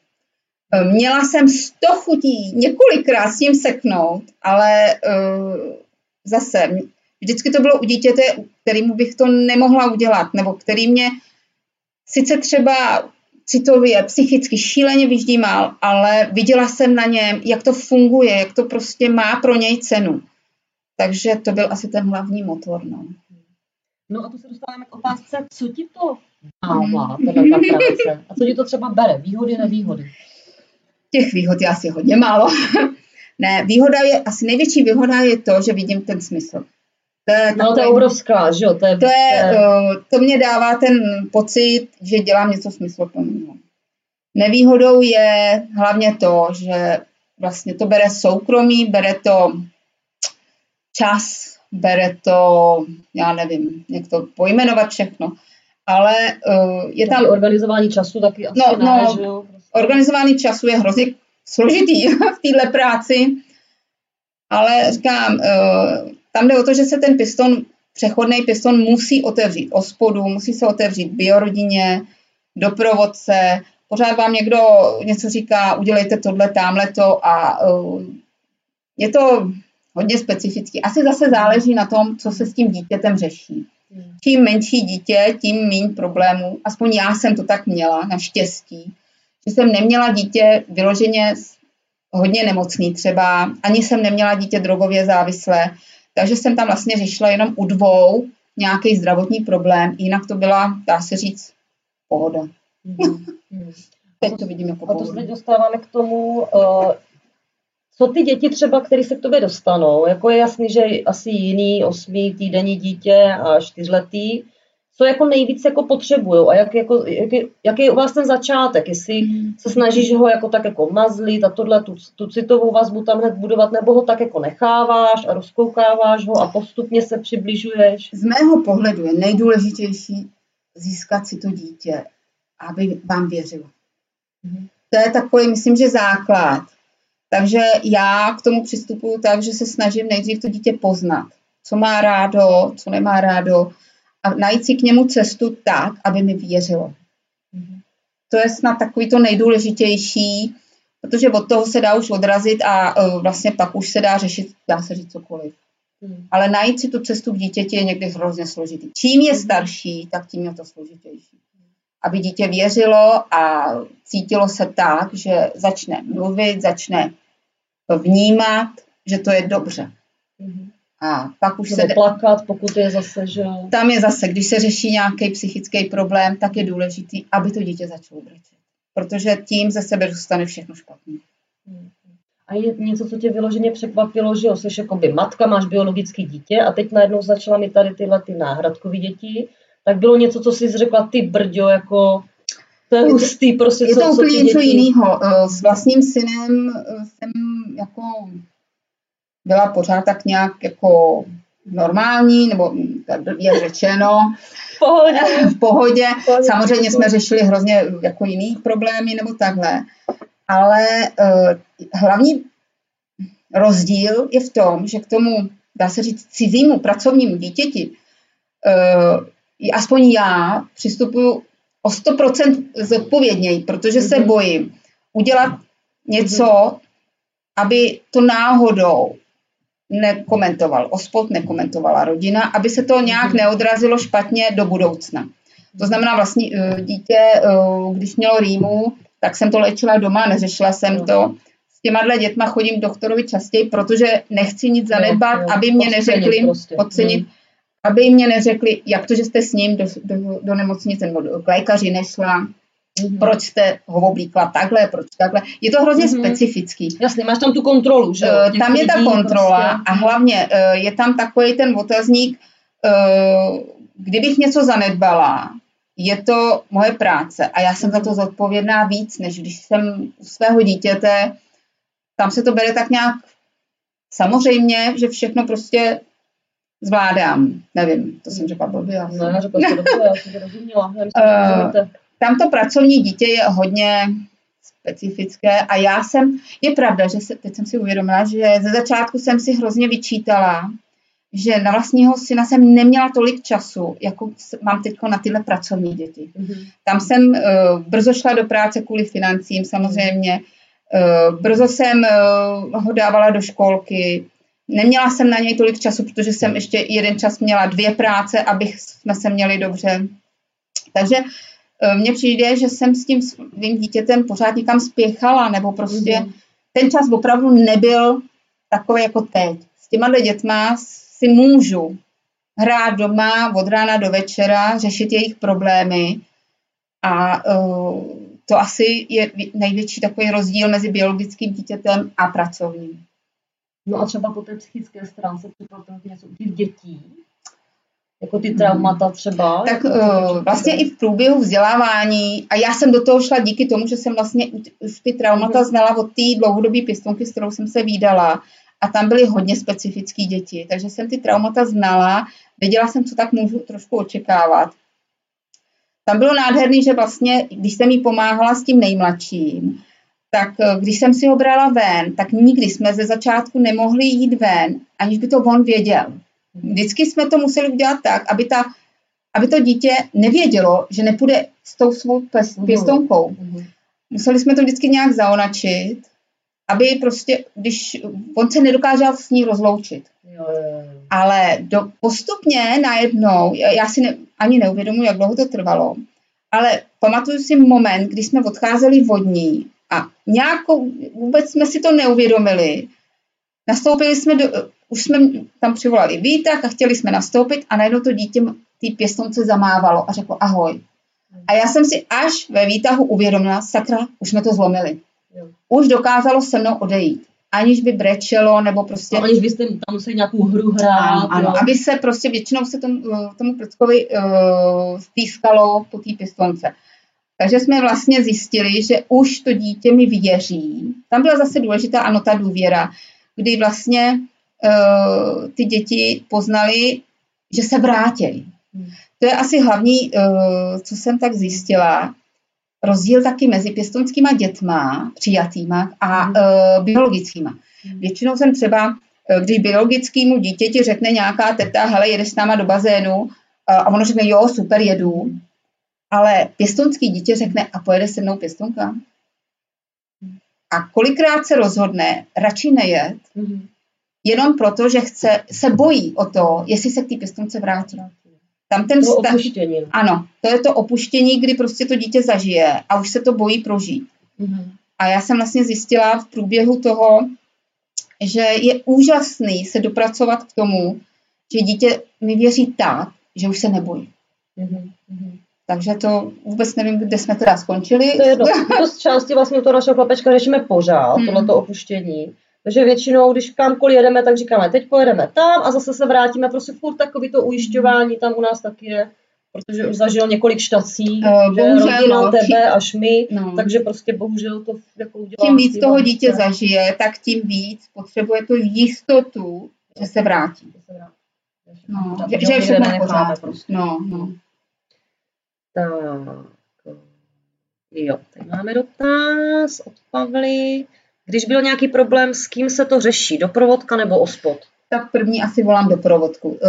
Eh, měla jsem sto chutí několikrát s tím seknout, ale uh, zase vždycky to bylo u dítěte, kterýmu bych to nemohla udělat, nebo který mě sice třeba citově, psychicky šíleně vyždímal, ale viděla jsem na něm, jak to funguje, jak to prostě má pro něj cenu. Takže to byl asi ten hlavní motor. No, no a tu se dostáváme k otázce, co ti to dává, teda ta práce? A co ti to třeba bere? Výhody, nevýhody? Těch výhod je asi hodně málo. Ne, výhoda je, asi největší výhoda je to, že vidím ten smysl. To je, no, to je obrovská, že jo? To, je, to, je, uh, to mě dává ten pocit, že dělám něco smysluplného. Nevýhodou je hlavně to, že vlastně to bere soukromí, bere to čas, bere to, já nevím, jak to pojmenovat všechno, ale uh, je tam... organizování času taky asi no, ne, no, že jo? Prostě. Organizování času je hrozně složitý v téhle práci, ale říkám, uh, tam jde o to, že se ten piston, přechodný piston musí otevřít o spodu, musí se otevřít biorodině, doprovodce, pořád vám někdo něco říká, udělejte tohle, tamhle to a uh, je to hodně specifický. Asi zase záleží na tom, co se s tím dítětem řeší. Čím menší dítě, tím méně problémů. Aspoň já jsem to tak měla, naštěstí, že jsem neměla dítě vyloženě hodně nemocný třeba, ani jsem neměla dítě drogově závislé, takže jsem tam vlastně řešila jenom u dvou nějaký zdravotní problém, jinak to byla, dá se říct, pohoda. Mm. Teď to vidím jako A to se dostáváme k tomu, uh, co ty děti třeba, které se k tobě dostanou, jako je jasný, že asi jiný osmý týdenní dítě a čtyřletý, co jako nejvíc jako potřebují a jak, jako, jak, je, jak je u vás ten začátek, jestli hmm. se snažíš ho jako tak jako mazlit a tohle, tu, tu citovou vazbu tam hned budovat, nebo ho tak jako necháváš a rozkoukáváš ho a postupně se přibližuješ? Z mého pohledu je nejdůležitější získat si to dítě, aby vám věřilo. Hmm. To je takový, myslím, že základ. Takže já k tomu přistupuju tak, že se snažím nejdřív to dítě poznat. Co má rádo, co nemá rádo, a najít si k němu cestu tak, aby mi věřilo. To je snad takový to nejdůležitější, protože od toho se dá už odrazit a uh, vlastně pak už se dá řešit, dá se říct cokoliv. Hmm. Ale najít si tu cestu k dítěti je někdy hrozně složitý. Čím je starší, tak tím je to složitější. Aby dítě věřilo a cítilo se tak, že začne mluvit, začne vnímat, že to je dobře. Hmm. A pak už Nebo se... plakat, pokud je zase, že... Tam je zase, když se řeší nějaký psychický problém, tak je důležitý, aby to dítě začalo brečet. Protože tím ze sebe dostane všechno špatně. A je něco, co tě vyloženě překvapilo, že jo, jsi jakoby matka, máš biologické dítě a teď najednou začala mi tady tyhle ty náhradkové děti, tak bylo něco, co jsi řekla, ty brďo, jako to je hustý, prostě. Je to co, úplně co něco jiného. Eh, s vlastním synem eh, jsem jako byla pořád tak nějak jako normální, nebo je řečeno, v pohodě. v pohodě. Pohodě. Samozřejmě jsme řešili hrozně jako jiný problémy nebo takhle, ale uh, hlavní rozdíl je v tom, že k tomu, dá se říct, cizímu pracovnímu dítěti, uh, aspoň já přistupuju o 100% zodpovědněji, protože se mhm. bojím udělat něco, aby to náhodou nekomentoval OSPOD, nekomentovala rodina, aby se to nějak mhm. neodrazilo špatně do budoucna. To znamená vlastně dítě, eh, když mělo rýmu, tak jsem to léčila doma, neřešila jsem to. S těma dětma chodím k doktorovi častěji, protože nechci nic zanedbat, aby mě neřekli, prostě. podcenit, hmm. aby mě neřekli, jak to, že jste s ním do, do, do nemocnice nebo k lékaři nešla, Mm-hmm. Proč jste ho oblíkla takhle, proč takhle. Je to hrozně mm-hmm. specifický. Jasně, máš tam tu kontrolu, že Uh, tam je ta kontrola prostě. a hlavně uh, je tam takový ten otazník, uh, kdybych něco zanedbala, je to moje práce a já jsem za to zodpovědná víc, než když jsem u svého dítěte, tam se to bere tak nějak samozřejmě, že všechno prostě zvládám. Nevím, to jsem řekla blbě. Ne, řekla to dobře, já jsem to rozuměla. Já myslím, uh, tamto pracovní dítě je hodně specifické a já jsem, je pravda, že se, teď jsem si uvědomila, že ze začátku jsem si hrozně vyčítala, že na vlastního syna jsem neměla tolik času, jako mám teď na tyhle pracovní děti. Mm-hmm. Tam jsem uh, brzo šla do práce kvůli financím samozřejmě, uh, brzo jsem uh, ho dávala do školky, neměla jsem na něj tolik času, protože jsem ještě jeden čas měla dvě práce, abych jsme se měli dobře. Takže uh, mně přijde, že jsem s tím svým dítětem pořád někam spěchala, nebo prostě mm-hmm. ten čas opravdu nebyl takový jako teď. S těma dětma si můžu hrát doma od rána do večera, řešit jejich problémy a uh, to asi je největší takový rozdíl mezi biologickým dítětem a pracovním. No a třeba po té psychické stránce připadá něco u těch dětí, jako ty traumata třeba? Tak uh, vlastně i v průběhu vzdělávání, a já jsem do toho šla díky tomu, že jsem vlastně už ty traumata mhm. znala od té dlouhodobé pěstonky, s kterou jsem se výdala, a tam byly hodně specifické děti, takže jsem ty traumata znala, věděla jsem, co tak můžu trošku očekávat. Tam bylo nádherný, že vlastně, když jsem jí pomáhala s tím nejmladším, tak eh, když jsem si ho brala ven, tak nikdy jsme ze začátku nemohli jít ven, aniž by to on věděl. Vždycky jsme to museli udělat tak, aby, ta, aby to dítě nevědělo, že nepůjde s tou svou mhm. pěstonkou. Museli jsme to vždycky nějak zaonačit aby prostě, když on se nedokázal s ní rozloučit. Jo, jo, jo. Ale do, postupně najednou, já si ne, ani neuvědomuji, jak dlouho to trvalo, ale pamatuju si moment, kdy jsme odcházeli vodní a nějakou, vůbec jsme si to neuvědomili. Nastoupili jsme, do, už jsme tam přivolali výtah a chtěli jsme nastoupit a najednou to dítě té pěstonce zamávalo a řeklo ahoj. A já jsem si až ve výtahu uvědomila, sakra, už jsme to zlomili už dokázalo se mnou odejít aniž by brečelo, nebo prostě... No, aniž byste tam museli nějakou hru hrát. Ano, ano aby se prostě většinou se tomu, eh, tomu prckovi uh, stýskalo po té pistonce. Takže jsme vlastně zjistili, že už to dítě mi věří. Tam byla zase důležitá ano ta důvěra, kdy vlastně uh, ty děti poznali, že se vrátí. Hmm. To je asi hlavní, uh, co jsem tak zjistila, rozdíl taky mezi pěstonskýma dětma, přijatýma a uh, biologickýma. Mm. Většinou jsem třeba, když biologickému dítěti řekne nějaká teta, hele, jedeš s náma do bazénu, a ono řekne, jo, super, jedu, ale pěstonský dítě řekne, a pojede se mnou pěstonka? A kolikrát se rozhodne radši nejet. Jenom proto, že chce, se bojí o to, jestli se k té pěstonce vrátí. Tam ten to vztah, opuštění. Ano, to je to opuštění, kdy prostě to dítě zažije a už se to bojí prožít. Mm-hmm. A já jsem vlastně zjistila v průběhu toho, že je úžasný se dopracovat k tomu, že dítě mi věří tak, že už se nebojí. Mm-hmm. Takže to vůbec nevím, kde jsme teda skončili. To je jedno. To z části vlastně to našeho chlapečka řešíme pořád, mm. tohleto opuštění. Takže většinou, když kamkoliv jedeme, tak říkáme, teď pojedeme tam a zase se vrátíme. Prostě furt takový to ujišťování tam u nás taky je protože už zažil několik štací, uh, že rodina no, tebe až my, no. takže prostě bohužel to jako udělá. Tím víc toho dítě zažije, tak tím víc potřebuje tu jistotu, že se vrátí. Že se vrátí. No, že, že je všechno v Prostě. No, no. Tak. Jo, tady máme dotaz od Pavly. Když byl nějaký problém, s kým se to řeší? Doprovodka nebo ospod? Tak první asi volám doprovodku. E,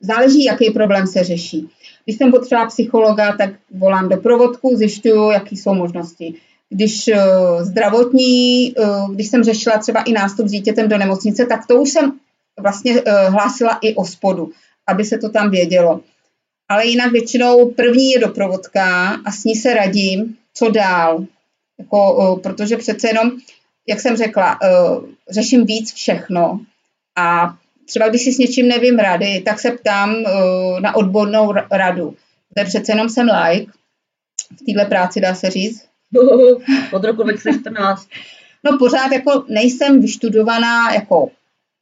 záleží, jaký problém se řeší. Když jsem potřeba psychologa, tak volám doprovodku, zjišťuju, jaké jsou možnosti. Když e, zdravotní, e, když jsem řešila třeba i nástup s dítětem do nemocnice, tak to už jsem vlastně hlásila i o spodu, aby se to tam vědělo. Ale jinak většinou první je doprovodka a s ní se radím, co dál. Jako, protože přece jenom jak jsem řekla, uh, řeším víc všechno a třeba když si s něčím nevím rady, tak se ptám uh, na odbornou radu. To přece jenom jsem like v této práci, dá se říct. Od roku 2014. No pořád jako nejsem vyštudovaná jako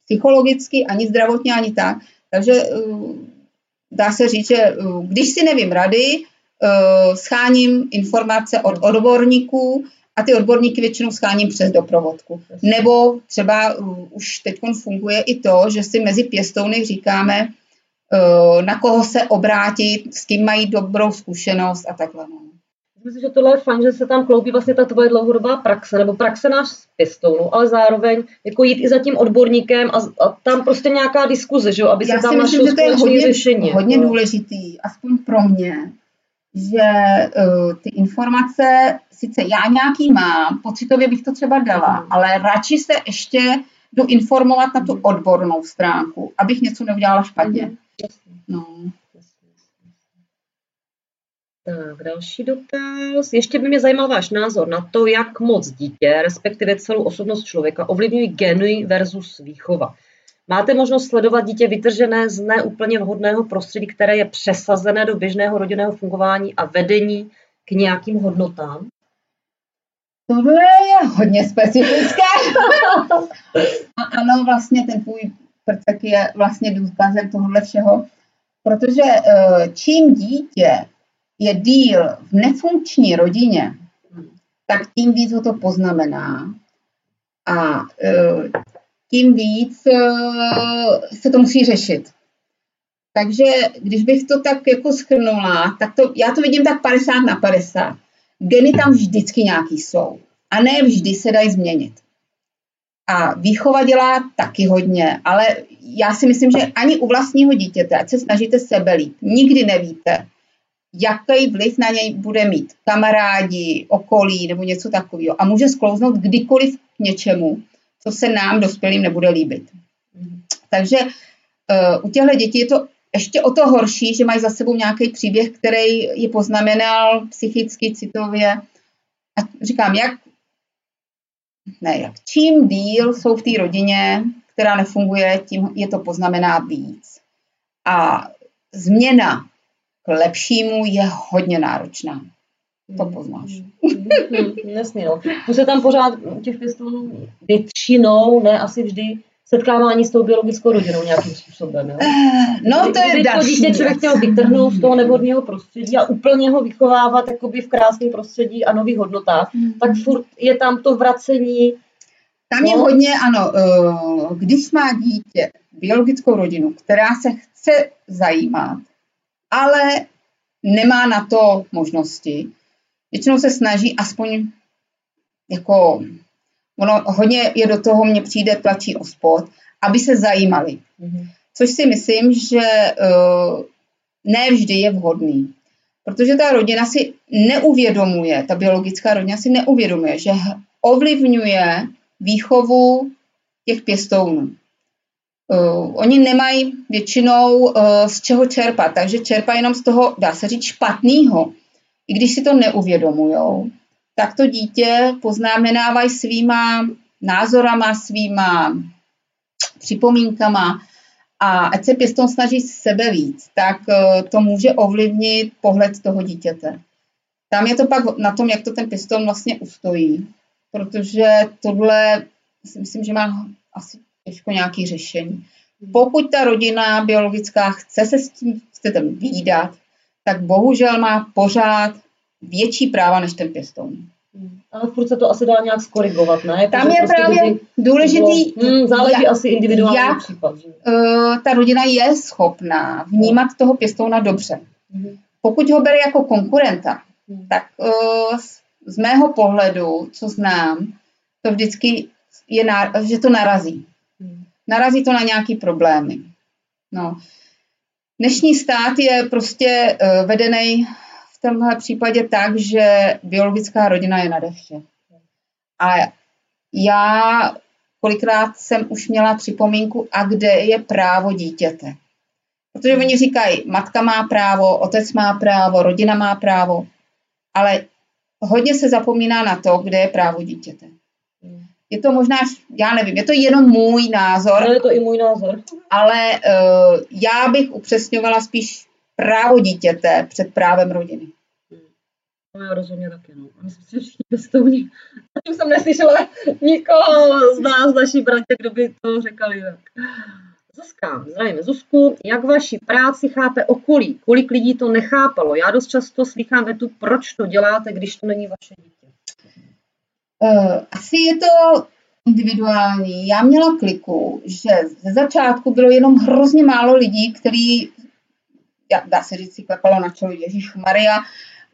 psychologicky, ani zdravotně, ani tak. Takže uh, dá se říct, že uh, když si nevím rady, uh, scháním informace od odborníků, a ty odborníky většinou scháním přes doprovodku. Nebo třeba uh, už teď funguje i to, že si mezi pěstouny říkáme, uh, na koho se obrátit, s kým mají dobrou zkušenost a takhle. No. Myslím, že tohle je fajn, že se tam kloubí vlastně ta tvoje dlouhodobá praxe, nebo praxe náš z pěstounu, ale zároveň jako jít i za tím odborníkem a, a tam prostě nějaká diskuze, že jo, aby Já se tam si myslím, našlo že to je hodně, řešení. hodně jako. důležitý, aspoň pro mě, že uh, ty informace, sice já nějaký mám, pocitově bych to třeba dala, Mhm. ale radši se ještě jdu informovat na tu odbornou stránku, abych něco neudělala špatně. Mhm, No. Tak, další dotaz. Ještě by mě zajímal váš názor na to, jak moc dítě, respektive celou osobnost člověka, ovlivňují geny versus výchova. Máte možnost sledovat dítě vytržené z neúplně vhodného prostředí, které je přesazené do běžného rodinného fungování a vedení k nějakým hodnotám? Tohle je hodně specifické. A ano, vlastně ten tvůj prcek je vlastně důkazem tohohle všeho, protože eh, čím dítě je díl v nefunkční rodině, tak tím víc ho to poznamená. A eh, tím víc eh, se to musí řešit. Takže když bych to tak jako schrnula, tak to, já to vidím tak 50 na 50. Geny tam vždycky nějaký jsou. A ne vždy se dají změnit. A výchova dělá taky hodně, ale já si myslím, že ani u vlastního dítěte, ať se snažíte sebe líp, nikdy nevíte, jaký vliv na něj bude mít kamarádi, okolí nebo něco takového. A může sklouznout kdykoliv k něčemu, co se nám dospělým nebude líbit. Takže uh, u těchto dětí je to ještě o to horší, že mají za sebou nějaký příběh, který je poznamenal psychicky, citově. A říkám, jak, ne, jak čím díl jsou v té rodině, která nefunguje, tím je to poznamená víc. A změna k lepšímu je hodně náročná. To poznáš. Jasně, no. Se tam pořád těch pěstounů většinou, ne asi vždy, setkávání s tou biologickou rodinou nějakým způsobem. Jo? No to je Kdy to dítě člověk chtěl vytrhnout z toho nevhodného prostředí a úplně ho vychovávat jakoby v krásném prostředí a nových hodnotách, tak furt je tam to vracení. Tam je No. hodně, ano, eh, když má dítě biologickou rodinu, která se chce zajímat, ale nemá na to možnosti, většinou se snaží aspoň jako, ono hodně je do toho, mně přijde, tlačí o spod, aby se zajímali. Což si myslím, že uh, ne vždy je vhodný. Protože ta rodina si neuvědomuje, ta biologická rodina si neuvědomuje, že ovlivňuje výchovu těch pěstounů. Uh, oni nemají většinou uh, z čeho čerpat, takže čerpají jenom z toho, dá se říct, špatného. I když si to neuvědomujou, tak to dítě poznamenávají svýma názorama, svýma připomínkama a ať se pěstoun snaží sebe víc, tak eh, to může ovlivnit pohled toho dítěte. Tam je to pak na tom, jak to ten pěstoun vlastně ustojí, protože tohle si myslím, že má asi těžko nějaký řešení. Pokud ta rodina biologická chce se s tím dítětem výdat, tak bohužel má pořád větší práva než ten pěstoun. Ale furt se to asi dá nějak skorigovat, ne? Jako, Tam je prostě právě kdyby důležitý, bylo- Hmm, záleží jak- asi individuální jak případ. Že? eh, ta rodina je schopná vnímat toho pěstouna dobře. Mhm. Pokud ho bere jako konkurenta, Mhm. tak eh, z- z mého pohledu, co znám, to vždycky je, na, že to narazí. Mhm. Narazí to na nějaký problémy. No. Dnešní stát je prostě uh, vedený v tomhle případě tak, že biologická rodina je nade vše. A já kolikrát jsem už měla připomínku, a kde je právo dítěte. Protože oni říkají, matka má právo, otec má právo, rodina má právo, ale hodně se zapomíná na to, kde je právo dítěte. Je to možná, já nevím, je to jenom můj názor, Ale je to i můj názor. ale uh, já bych upřesňovala spíš právo dítěte před právem rodiny. No já rozhodně taky, no. A myslím si, že všichni pěstouni. Zatím jsem neslyšela nikoho z nás, naší bratě, kdo by to řekl jinak. Zuzka, zdravíme Zuzku. Jak vaši práci chápe okolí? Kolik lidí to nechápalo? Já dost často slychám větu, proč to děláte, když to není vaše dítě. Uh, asi je to individuální. Já měla kliku, že ze začátku bylo jenom hrozně málo lidí, který, já- dá se říct, si klepalo na čelo Ježíš Maria,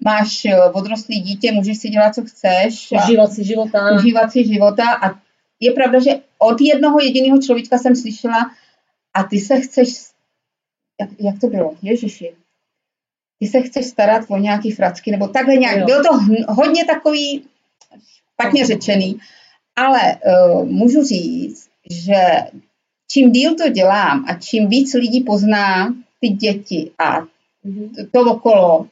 máš eh, odrostlý dítě, můžeš si dělat, co chceš. Užívat si života. užívat si života a je pravda, že od jednoho jediného člověka jsem slyšela a ty se chceš, jak, jak to bylo, ježiši, ty se chceš starat o nějaký fracky, nebo takhle nějak, Jo. bylo to hn- hodně takový špatně řečený, ale uh, můžu říct, že čím díl to dělám a čím víc lidí pozná ty děti a Mhm. to okolo,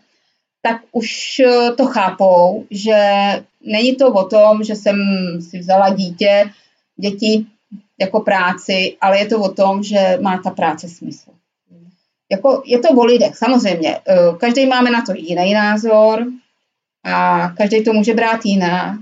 tak už eh, to chápou, že není to o tom, že jsem si vzala dítě, děti jako práci, ale je to o tom, že má ta práce smysl. Jako, je to o lidech, samozřejmě. eh, Každý máme na to jiný názor a každý to může brát jinak.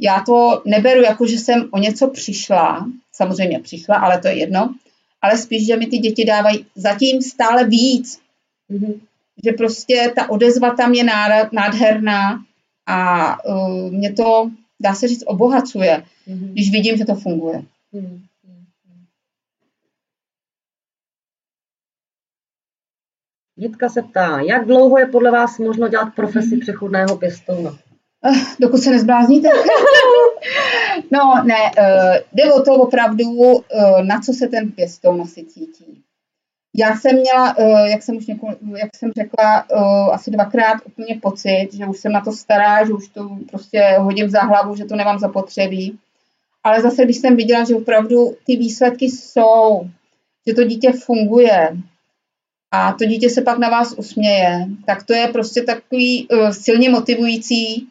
Já to neberu jako, že jsem o něco přišla, samozřejmě přišla, ale to je jedno, ale spíš, že mi ty děti dávají zatím stále víc, Mhm. že prostě ta odezva tam je nádherná a uh, mě to, dá se říct, obohacuje, Mhm. když vidím, že to funguje. Mhm. Jitka se ptá, jak dlouho je podle vás možno dělat profesi přechodného pěstouna? Eh, dokud se nezblázníte. no, ne, uh, jde o to opravdu, uh, na co se ten pěstoun asi cítí. Já jsem měla, jak jsem už něko, jak jsem řekla, asi dvakrát úplně pocit, že už jsem na to stará, že už to prostě hodím za hlavu, že to nemám zapotřebí. Ale zase, když jsem viděla, že opravdu ty výsledky jsou, že to dítě funguje a to dítě se pak na vás usměje, tak to je prostě takový silně motivující,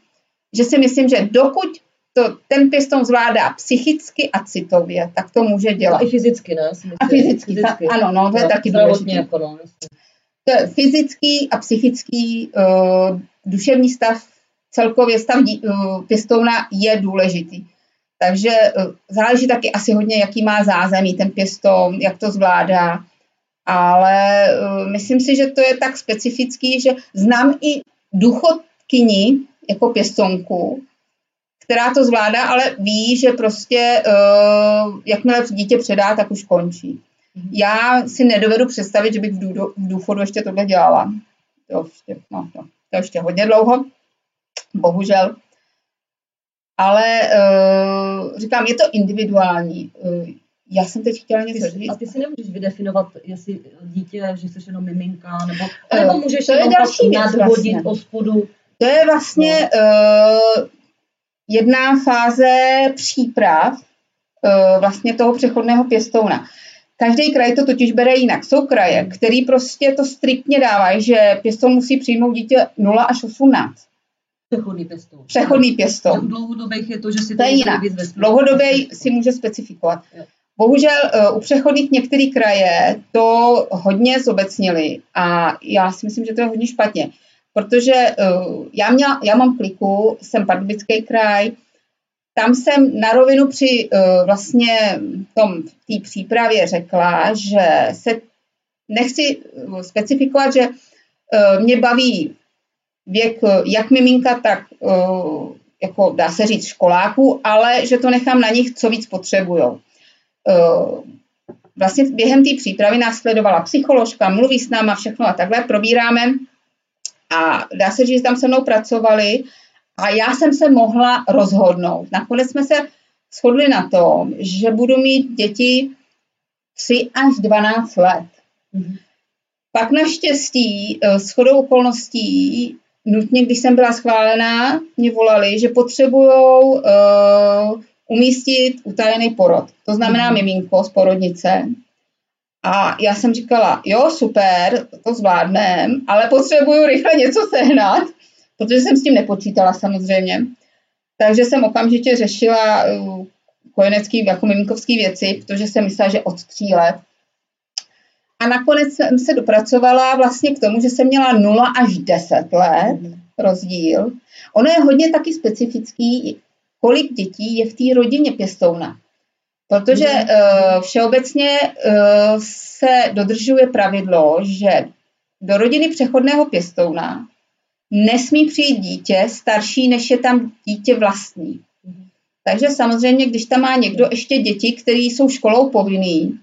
že si myslím, že dokud to ten pěstoun zvládá psychicky a citově, tak to může dělat. I fyzicky, ne? A fyzicky, fyzicky. ano, no, to je No, taky důležité. jako no. To je fyzický a psychický uh, duševní stav, celkově stav uh, pěstouna je důležitý. Takže uh, záleží taky asi hodně, jaký má zázemí ten pěstoun, jak to zvládá. Ale uh, myslím si, že to je tak specifický, že znám i důchodkyni jako pěstounku, která to zvládá, ale ví, že prostě uh, jakmile dítě předá, tak už končí. Já si nedovedu představit, že bych v, dů, v důchodu ještě tohle dělala. To ještě, no, to, to ještě hodně dlouho, bohužel. Ale uh, říkám, je to individuální. Uh, já jsem teď chtěla něco říct. a ty si nemůžeš vydefinovat, jestli dítě, že jsi jenom miminka, nebo, nebo můžeš to je jenom další věc nadhodit vlastně. ospodu. To je vlastně uh, jedna fáze příprav uh, vlastně toho přechodného pěstouna. Každý kraj to totiž bere jinak. Jsou kraje, který prostě to striktně dávají, že pěstoun musí přijmout dítě 0 až 18. Přechodný pěstoun. Přechodný pěstoun. dlouhodobých je to, že si To je jinak. Dlouhodobě si může specifikovat. Jo. Bohužel uh, u přechodných některé kraje to hodně zobecnili a já si myslím, že to je hodně špatně, protože uh, já, měla, já mám kliku, jsem Pardubický kraj, tam jsem na rovinu při uh, vlastně tom té přípravě řekla, že se nechci uh, specifikovat, že uh, mě baví věk jak miminka, tak uh, jako dá se říct školáků, ale že to nechám na nich, co víc potřebujou. Uh, vlastně během té přípravy následovala psycholožka, mluví s náma všechno a takhle probíráme a dá se říct, že tam se mnou pracovali a já jsem se mohla rozhodnout. Nakonec jsme se shodli na tom, že budu mít děti 3 až 12 let. Pak naštěstí eh, s chodou okolností nutně, když jsem byla schválená, mě volali, že potřebují uh, umístit utajený porod. To znamená miminko z porodnice. A já jsem říkala, jo, super, to zvládnem, ale potřebuju rychle něco sehnat, protože jsem s tím nepočítala samozřejmě. Takže jsem okamžitě řešila uh, kojenecký, jako miminkovský věci, protože jsem myslela, že od tří let. A nakonec jsem se dopracovala vlastně k tomu, že jsem měla 0 až 10 let rozdíl. Ono je hodně taky specifický, kolik dětí je v té rodině pěstouna. Protože Mhm. uh, všeobecně uh, se dodržuje pravidlo, že do rodiny přechodného pěstouna nesmí přijít dítě starší, než je tam dítě vlastní. Mhm. Takže samozřejmě, když tam má někdo ještě děti, které jsou školou povinný,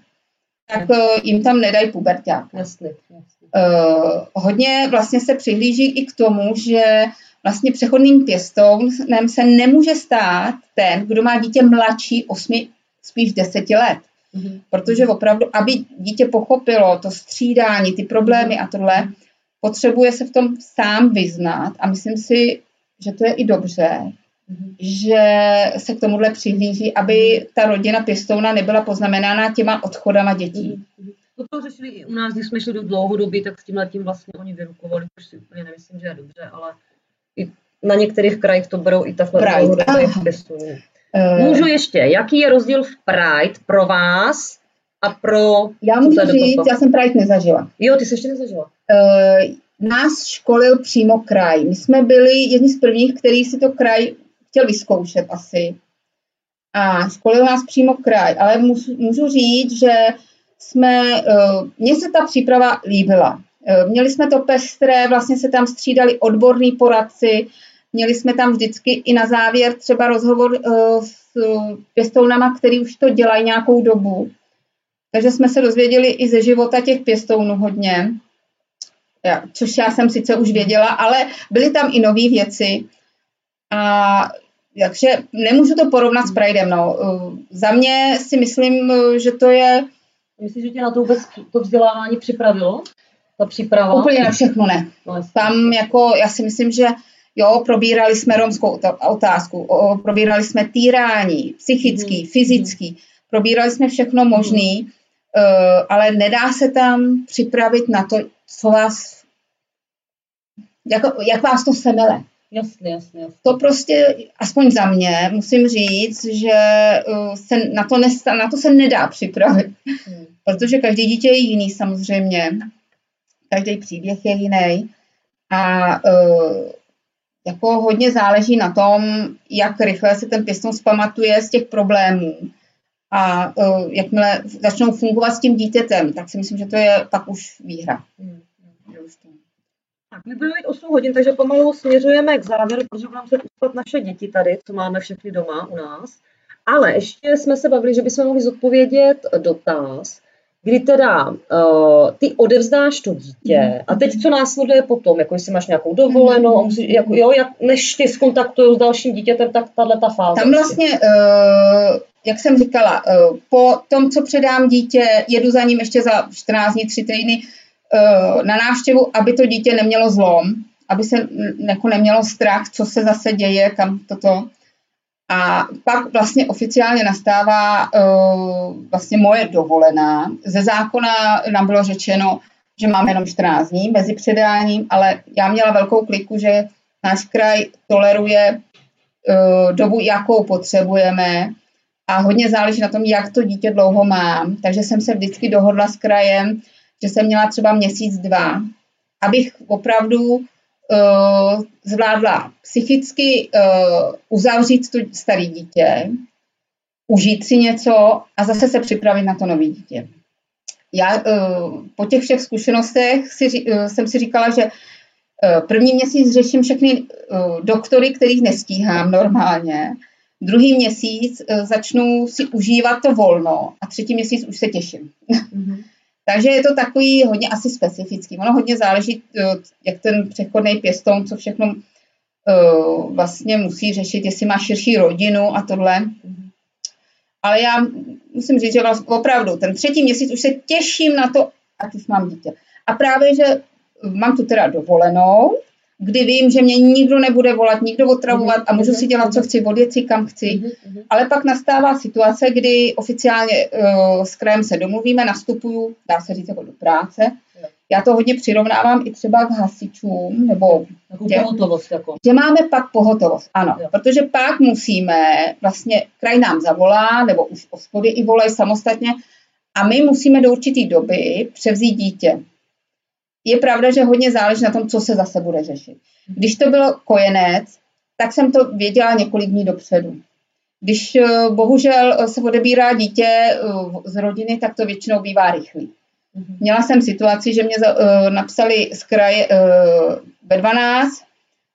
tak uh, jim tam nedají puberták. Jasně, jasně. Uh, hodně vlastně se přihlíží i k tomu, že vlastně přechodným pěstounem se nemůže stát ten, kdo má dítě mladší 8, spíš 10 let. Mhm. Protože opravdu, aby dítě pochopilo to střídání, ty problémy a tohle, potřebuje se v tom sám vyznat a myslím si, že to je i dobře, Mhm. že se k tomuhle přihlíží, aby ta rodina pěstouna nebyla poznamenána těma odchodama dětí. Mhm. To, to řešili i u nás, když jsme šli do dlouhodobí, tak s tím tím vlastně oni vyrukovali, což si úplně nemyslím, že je dobře, ale i na některých krajích to berou i takhle dlouhodobých aha. Eh, Můžu ještě, jaký je rozdíl v Pride pro vás a pro... já můžu říct, já jsem Pride nezažila. Jo, ty jsi ještě nezažila. Eh, nás školil přímo kraj. My jsme byli jedni z prvních, který si to kraj chtěl vyzkoušet asi. A školil nás přímo kraj. Ale můžu, můžu říct, že jsme, eh, mně se ta příprava líbila. Eh, Měli jsme to pestré, vlastně se tam střídali odborní poradci, měli jsme tam vždycky i na závěr třeba rozhovor eh, s pěstounama, který už to dělají nějakou dobu. Takže jsme se dozvěděli i ze života těch pěstounů hodně což já jsem sice už věděla, ale byly tam i nové věci. A takže nemůžu to porovnat s Pridem. No. Uh, Za mě si myslím, že to je Myslíš, že tě na to vůbec to vzdělávání připravilo? Ta příprava? úplně na všechno ne. No. Tam jako, já si myslím, že jo, probírali jsme romskou otázku, o, probírali jsme týrání, psychický, Mhm. fyzický, probírali jsme všechno možný, uh, ale nedá se tam připravit na to, co vás, jako, jak vás to semele. Jasně, jasně, jasně. To prostě, aspoň za mě, musím říct, že uh, se na, to nesta, na to se nedá připravit, Hmm. protože každý dítě je jiný samozřejmě, každý příběh je jiný a uh, jako hodně záleží na tom, jak rychle se ten pěstoun zpamatuje z těch problémů a uh, jakmile začnou fungovat s tím dítětem, tak si myslím, že to je pak už výhra. Hmm. To- Tak my budeme mít 8 hodin, takže pomalu směřujeme k závěru, protože budeme se uspat naše děti tady, co máme všechny doma u nás. Ale ještě jsme se bavili, že bychom mohli zodpovědět dotaz, kdy teda uh, ty odevzdáš to dítě a teď co následuje potom, jako jestli máš nějakou dovolenou, a musíš, jako, jo, jak, než ty skontaktují s dalším dítětem, tak tahle ta fáze. Tam vlastně, eh, jak jsem říkala, eh, po tom, co předám dítě, jedu za ním ještě za 14 dní, 3 týdny eh, na návštěvu, aby to dítě nemělo zlom, aby se jako nemělo strach, co se zase děje, kam toto. A pak vlastně oficiálně nastává uh, vlastně moje dovolená. Ze zákona nám bylo řečeno, že máme jenom 14 dní mezi předáním, ale já měla velkou kliku, že náš kraj toleruje uh, dobu, jakou potřebujeme a hodně záleží na tom, jak to dítě dlouho mám. Takže jsem se vždycky dohodla s krajem, že jsem měla třeba měsíc, dva, abych opravdu zvládla psychicky uh, uzavřít staré dítě, užít si něco a zase se připravit na to nové dítě. Já uh, po těch všech zkušenostech si, jsem si říkala, že první měsíc řeším všechny doktory, kterých nestíhám normálně. Druhý měsíc začnu si užívat to volno a třetí měsíc už se těším. Mhm. Takže je to takový hodně asi specifický. Ono hodně záleží, eh, jak ten přechodný pěstoun, co všechno eh, vlastně musí řešit, jestli má širší rodinu a tohle. Ale já musím říct, že vlastně opravdu ten třetí měsíc už se těším na to, ať už mám dítě. A právě, že mám tu teda dovolenou, kdy vím, že mě nikdo nebude volat, nikdo otravovat a můžu si dělat, co chci, odjet si kam chci. Mhm, mhm. Ale pak nastává situace, kdy oficiálně uh, s krajem se domluvíme, nastupuju, dá se říct, jako do práce. Já to hodně přirovnávám i třeba k hasičům, nebo Dě- pohotovost, jako. že máme pak pohotovost, ano, Jo. protože pak musíme, vlastně kraj nám zavolá, nebo už hospody i volají samostatně, a my musíme do určité doby převzít dítě. Je pravda, že hodně záleží na tom, co se zase bude řešit. Když to bylo kojenec, tak jsem to věděla několik dní dopředu. Když eh, bohužel eh, se odebírá dítě eh, z rodiny, tak to většinou bývá rychlý. Mhm. Měla jsem situaci, že mě napsali z kraje ve 12,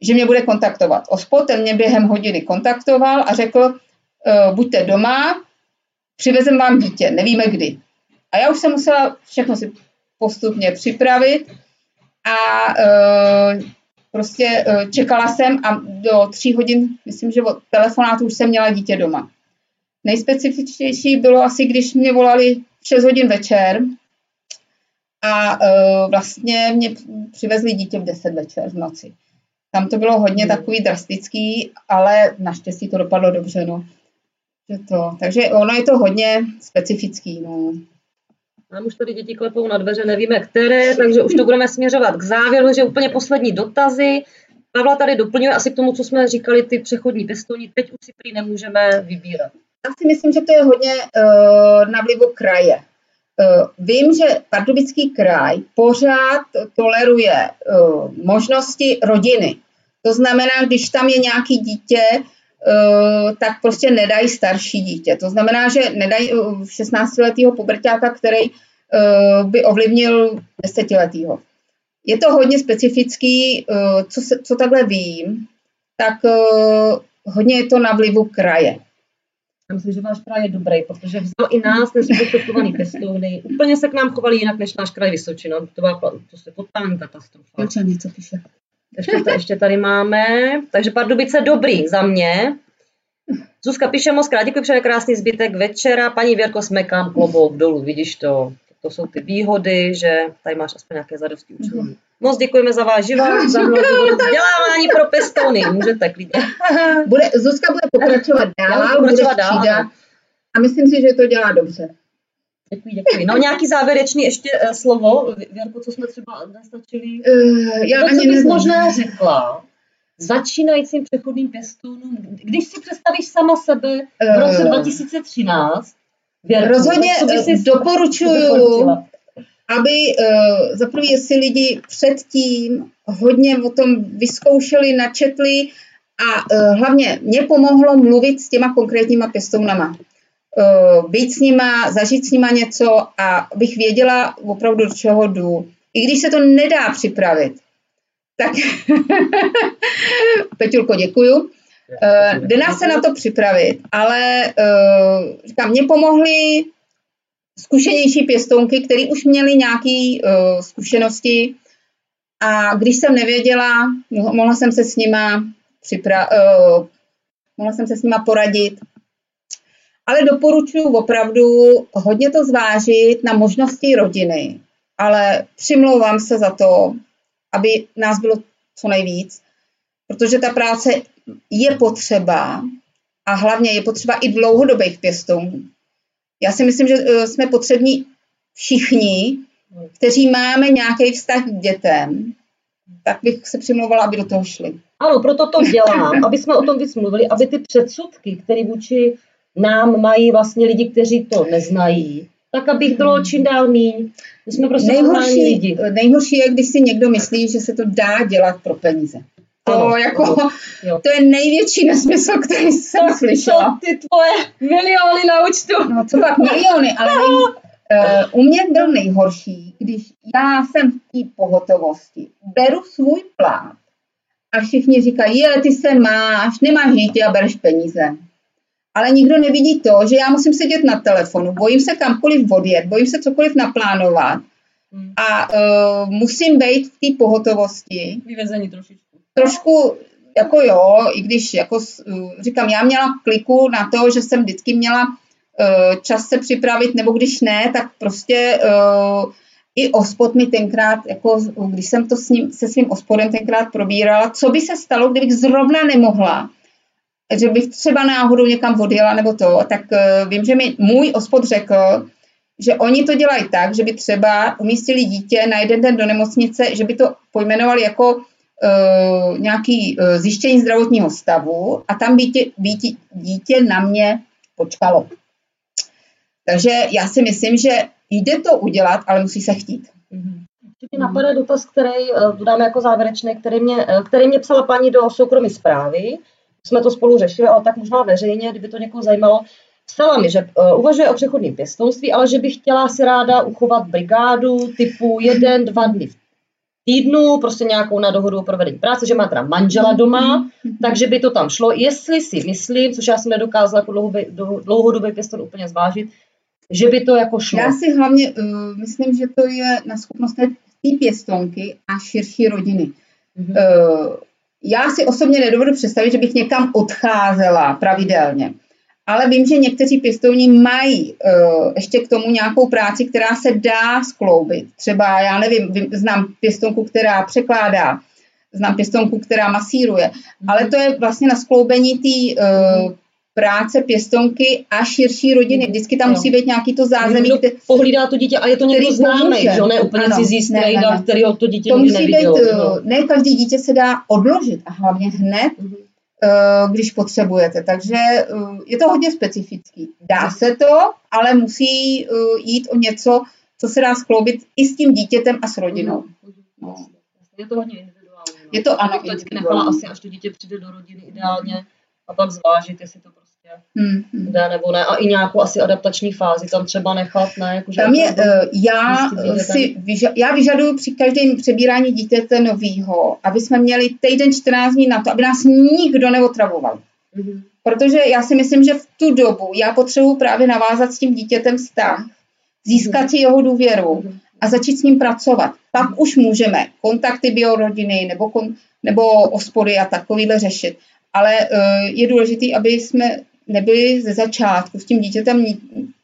že mě bude kontaktovat. Ospod, ten mě během hodiny kontaktoval a řekl, buďte doma, přivezem vám dítě, nevíme kdy. A já už jsem musela všechno si postupně připravit a uh, prostě uh, čekala jsem a do tří hodin, myslím, že od telefonátu už jsem měla dítě doma. Nejspecifičtější bylo asi, když mě volali 6 hodin večer a uh, vlastně mě přivezli dítě v 10 večer v noci. Tam to bylo hodně hmm. takový drastický, ale naštěstí to dopadlo dobře, no. To, takže ono je to hodně specifický, no. Nám už tady děti klepou na dveře, nevíme které, takže už to budeme směřovat k závěru, že úplně poslední dotazy. Pavla tady doplňuje asi k tomu, co jsme říkali, ty přechodní pěstouni. Teď už si prý nemůžeme vybírat. Já si myslím, že to je hodně uh, na vlivu kraje. Uh, vím, že Pardubický kraj pořád toleruje uh, možnosti rodiny. To znamená, když tam je nějaký dítě, tak prostě nedají starší dítě. To znamená, že nedají 16-letého pubertáka, který uh, by ovlivnil 10-letého. Je to hodně specifický, co, se, co takhle vím, tak hodně je to na vlivu kraje. Já myslím, že váš kraj je dobrý, protože vzal i nás nesprostředkovaný pěstouny. Úplně se k nám chovali jinak než náš kraj Vysočina. To byla to se totální katastrofa. Čo něco píše. Ještě, to, ještě tady máme. Takže Pardubice dobrý za mě. Zuzka píše moc krát, děkuji, přeje krásný zbytek večera. Paní Věrko, smekám klobouk dolů, vidíš to. To jsou ty výhody, že tady máš aspoň nějaké zadosti učení. Mm-hmm. Moc děkujeme za váš život, za vzdělávání pro pěstouny. Můžete klidně. Bude, Zuzka bude pokračovat dál, bude pokračovat dál, a myslím si, že to dělá dobře. Děkuji, děkuji. No nějaký závěrečný ještě uh, slovo, Věrko, co jsme třeba nestačili? Uh, já to, ani co bys možná řekla začínajícím přechodným pěstounům, když si představíš sama sebe v roce 2013, Věrku, Rozhodně doporučuju, aby uh, za prvé, jestli lidi předtím hodně o tom vyzkoušeli, načetli a uh, hlavně mě pomohlo mluvit s těma konkrétníma pěstounama. Uh, být s nima, zažít s nima něco a abych věděla opravdu, do čeho jdu. I když se to nedá připravit, tak Peťulko, děkuju. Uh, jde nás se na to připravit, ale uh, říkám, mě pomohly zkušenější pěstounky, které už měly nějaké uh, zkušenosti a když jsem nevěděla, mohla jsem se s nima připra- uh, mohla jsem se s nima poradit. Ale doporučuji opravdu hodně to zvážit na možnosti rodiny, ale přimlouvám se za to, aby nás bylo co nejvíc, protože ta práce je potřeba a hlavně je potřeba i dlouhodobých pěstounů. Já si myslím, že eh, jsme potřební všichni, kteří máme nějaký vztah k dětem, tak bych se přimlouvala, aby do toho šli. Ano, proto to dělám, aby jsme o tom víc mluvili, aby ty předsudky, které vůči nám mají vlastně lidi, kteří to neznají, tak abych bylo čím dál míň. My jsme prostě nejhorší, lidi. nejhorší je, když si někdo myslí, že se to dá dělat pro peníze. To, ano, jako, ano, to je největší nesmysl, který jsem to, slyšela. To ty tvoje miliony na účtu. No co pak miliony, ale nej, uh, u mě byl nejhorší, když já jsem v té pohotovosti, beru svůj plát a všichni říkají, je, ty se máš, nemáš dítě a bereš peníze. Ale nikdo nevidí to, že já musím sedět na telefonu, bojím se kamkoliv odjet, bojím se cokoliv naplánovat hmm. a uh, musím být v té pohotovosti. Vyvezení trošičku trošku jako jo, i když jako říkám, já měla kliku na to, že jsem vždycky měla uh, čas se připravit, nebo když ne, tak prostě uh, i ospod mi tenkrát, jako když jsem to s ním, se svým ospodem tenkrát probírala, co by se stalo, kdybych zrovna nemohla, že bych třeba náhodou někam odjela nebo to, tak uh, vím, že mi můj ospod řekl, že oni to dělají tak, že by třeba umístili dítě na jeden den do nemocnice, že by to pojmenovali jako uh, nějaký uh, zjištění zdravotního stavu a tam dítě, dítě, dítě na mě počkalo. Takže já si myslím, že jde to udělat, ale musí se chtít. Mm-hmm. Mě napadá dotaz, který uh, dáme jako závěrečný, který mě, uh, který mě psala paní do soukromé zprávy. Jsme to spolu řešili, ale tak možná veřejně, kdyby to někoho zajímalo. Psala mi, že uh, uvažuje o přechodním pěstounství, ale že by chtěla si ráda uchovat brigádu typu jeden, dva dny v týdnu, prostě nějakou na dohodu o provedení práce, že má teda manžela doma, takže by to tam šlo. Jestli si myslím, což já jsem nedokázala jako dlouhodobý pěston úplně zvážit, že by to jako šlo. Já si hlavně uh, myslím, že to je na schopnost té pěstonky a širší rodiny. Mhm. Uh, já si osobně nedovedu představit, že bych někam odcházela pravidelně. Ale vím, že někteří pěstouni mají uh, ještě k tomu nějakou práci, která se dá skloubit. Třeba, já nevím, vím, znám pěstonku, která překládá, znám pěstonku, která masíruje, ale to je vlastně na skloubení té uh, práce pěstonky a širší rodiny. Vždycky tam Jo. musí být nějaký to zázemí, Někdo kde, pohlídá to dítě a je to někdo který známý, že ne úplně Ano. cizí Ne, ne, strejda, ne. kterýho to dítě to musí být, nevidělo. uh, no. ne každý dítě se dá odložit a hlavně hned, Mhm. uh, když potřebujete. Takže uh, je to hodně specifický. Dá se to, ale musí uh, jít o něco, co se dá skloubit i s tím dítětem a s rodinou. No. Je to hodně individuální. no. Je to, ano, to vždycky nechala asi, až to dítě přijde do rodiny ideálně a pak zvážit, jestli to Hmm, hmm. jde nebo ne. A i nějakou asi adaptační fázi tam třeba nechat, ne? Jakože Tam je, uh, já, si vyža- já vyžaduju při každém přebírání dítěte novýho, aby jsme měli týden 14 dní na to, aby nás nikdo neotravoval. Mhm. Protože já si myslím, že v tu dobu já potřebuji právě navázat s tím dítětem vztah, získat si jeho důvěru Mhm. a začít s ním pracovat. Pak už můžeme kontakty biorodiny nebo, kon, nebo ospody a takovýhle řešit. Ale uh, je důležité, aby jsme nebyli ze začátku s tím dítětem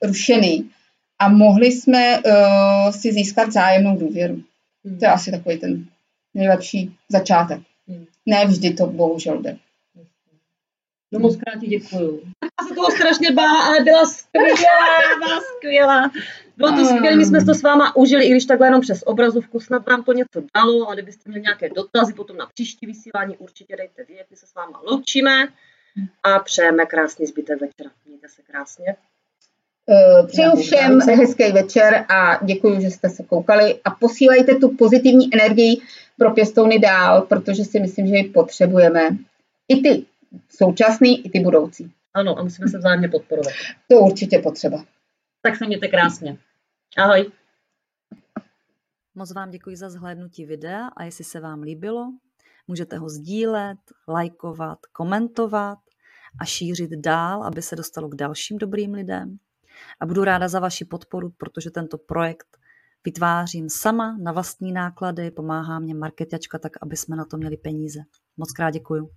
rušený a mohli jsme uh, si získat zájemnou důvěru. Mhm. To je asi takový ten nejlepší začátek. Mhm. Ne vždy to bohužel jde. No moc krát ti děkuju. Já se toho strašně bála, ale byla skvělá, byla skvělá. Bylo to skvělé, my jsme to s váma užili, i když takhle jenom přes obrazovku, snad vám to něco dalo, a kdybyste měli nějaké dotazy potom na příští vysílání, určitě dejte vědět, my se s váma loučíme a přejeme krásný zbytek večera. Mějte se krásně. Eh, Přeju všem hezký večer a děkuji, že jste se koukali a posílejte tu pozitivní energii pro pěstouny dál, protože si myslím, že ji potřebujeme. I ty současný, i ty budoucí. Ano, a musíme se vzájemně podporovat. To určitě potřeba. Tak se mějte krásně. Ahoj. Moc vám děkuji za zhlédnutí videa a jestli se vám líbilo, můžete ho sdílet, lajkovat, komentovat a šířit dál, aby se dostalo k dalším dobrým lidem. A budu ráda za vaši podporu, protože tento projekt vytvářím sama na vlastní náklady, pomáhá mě marketačka tak, aby jsme na to měli peníze. Moc krát děkuju.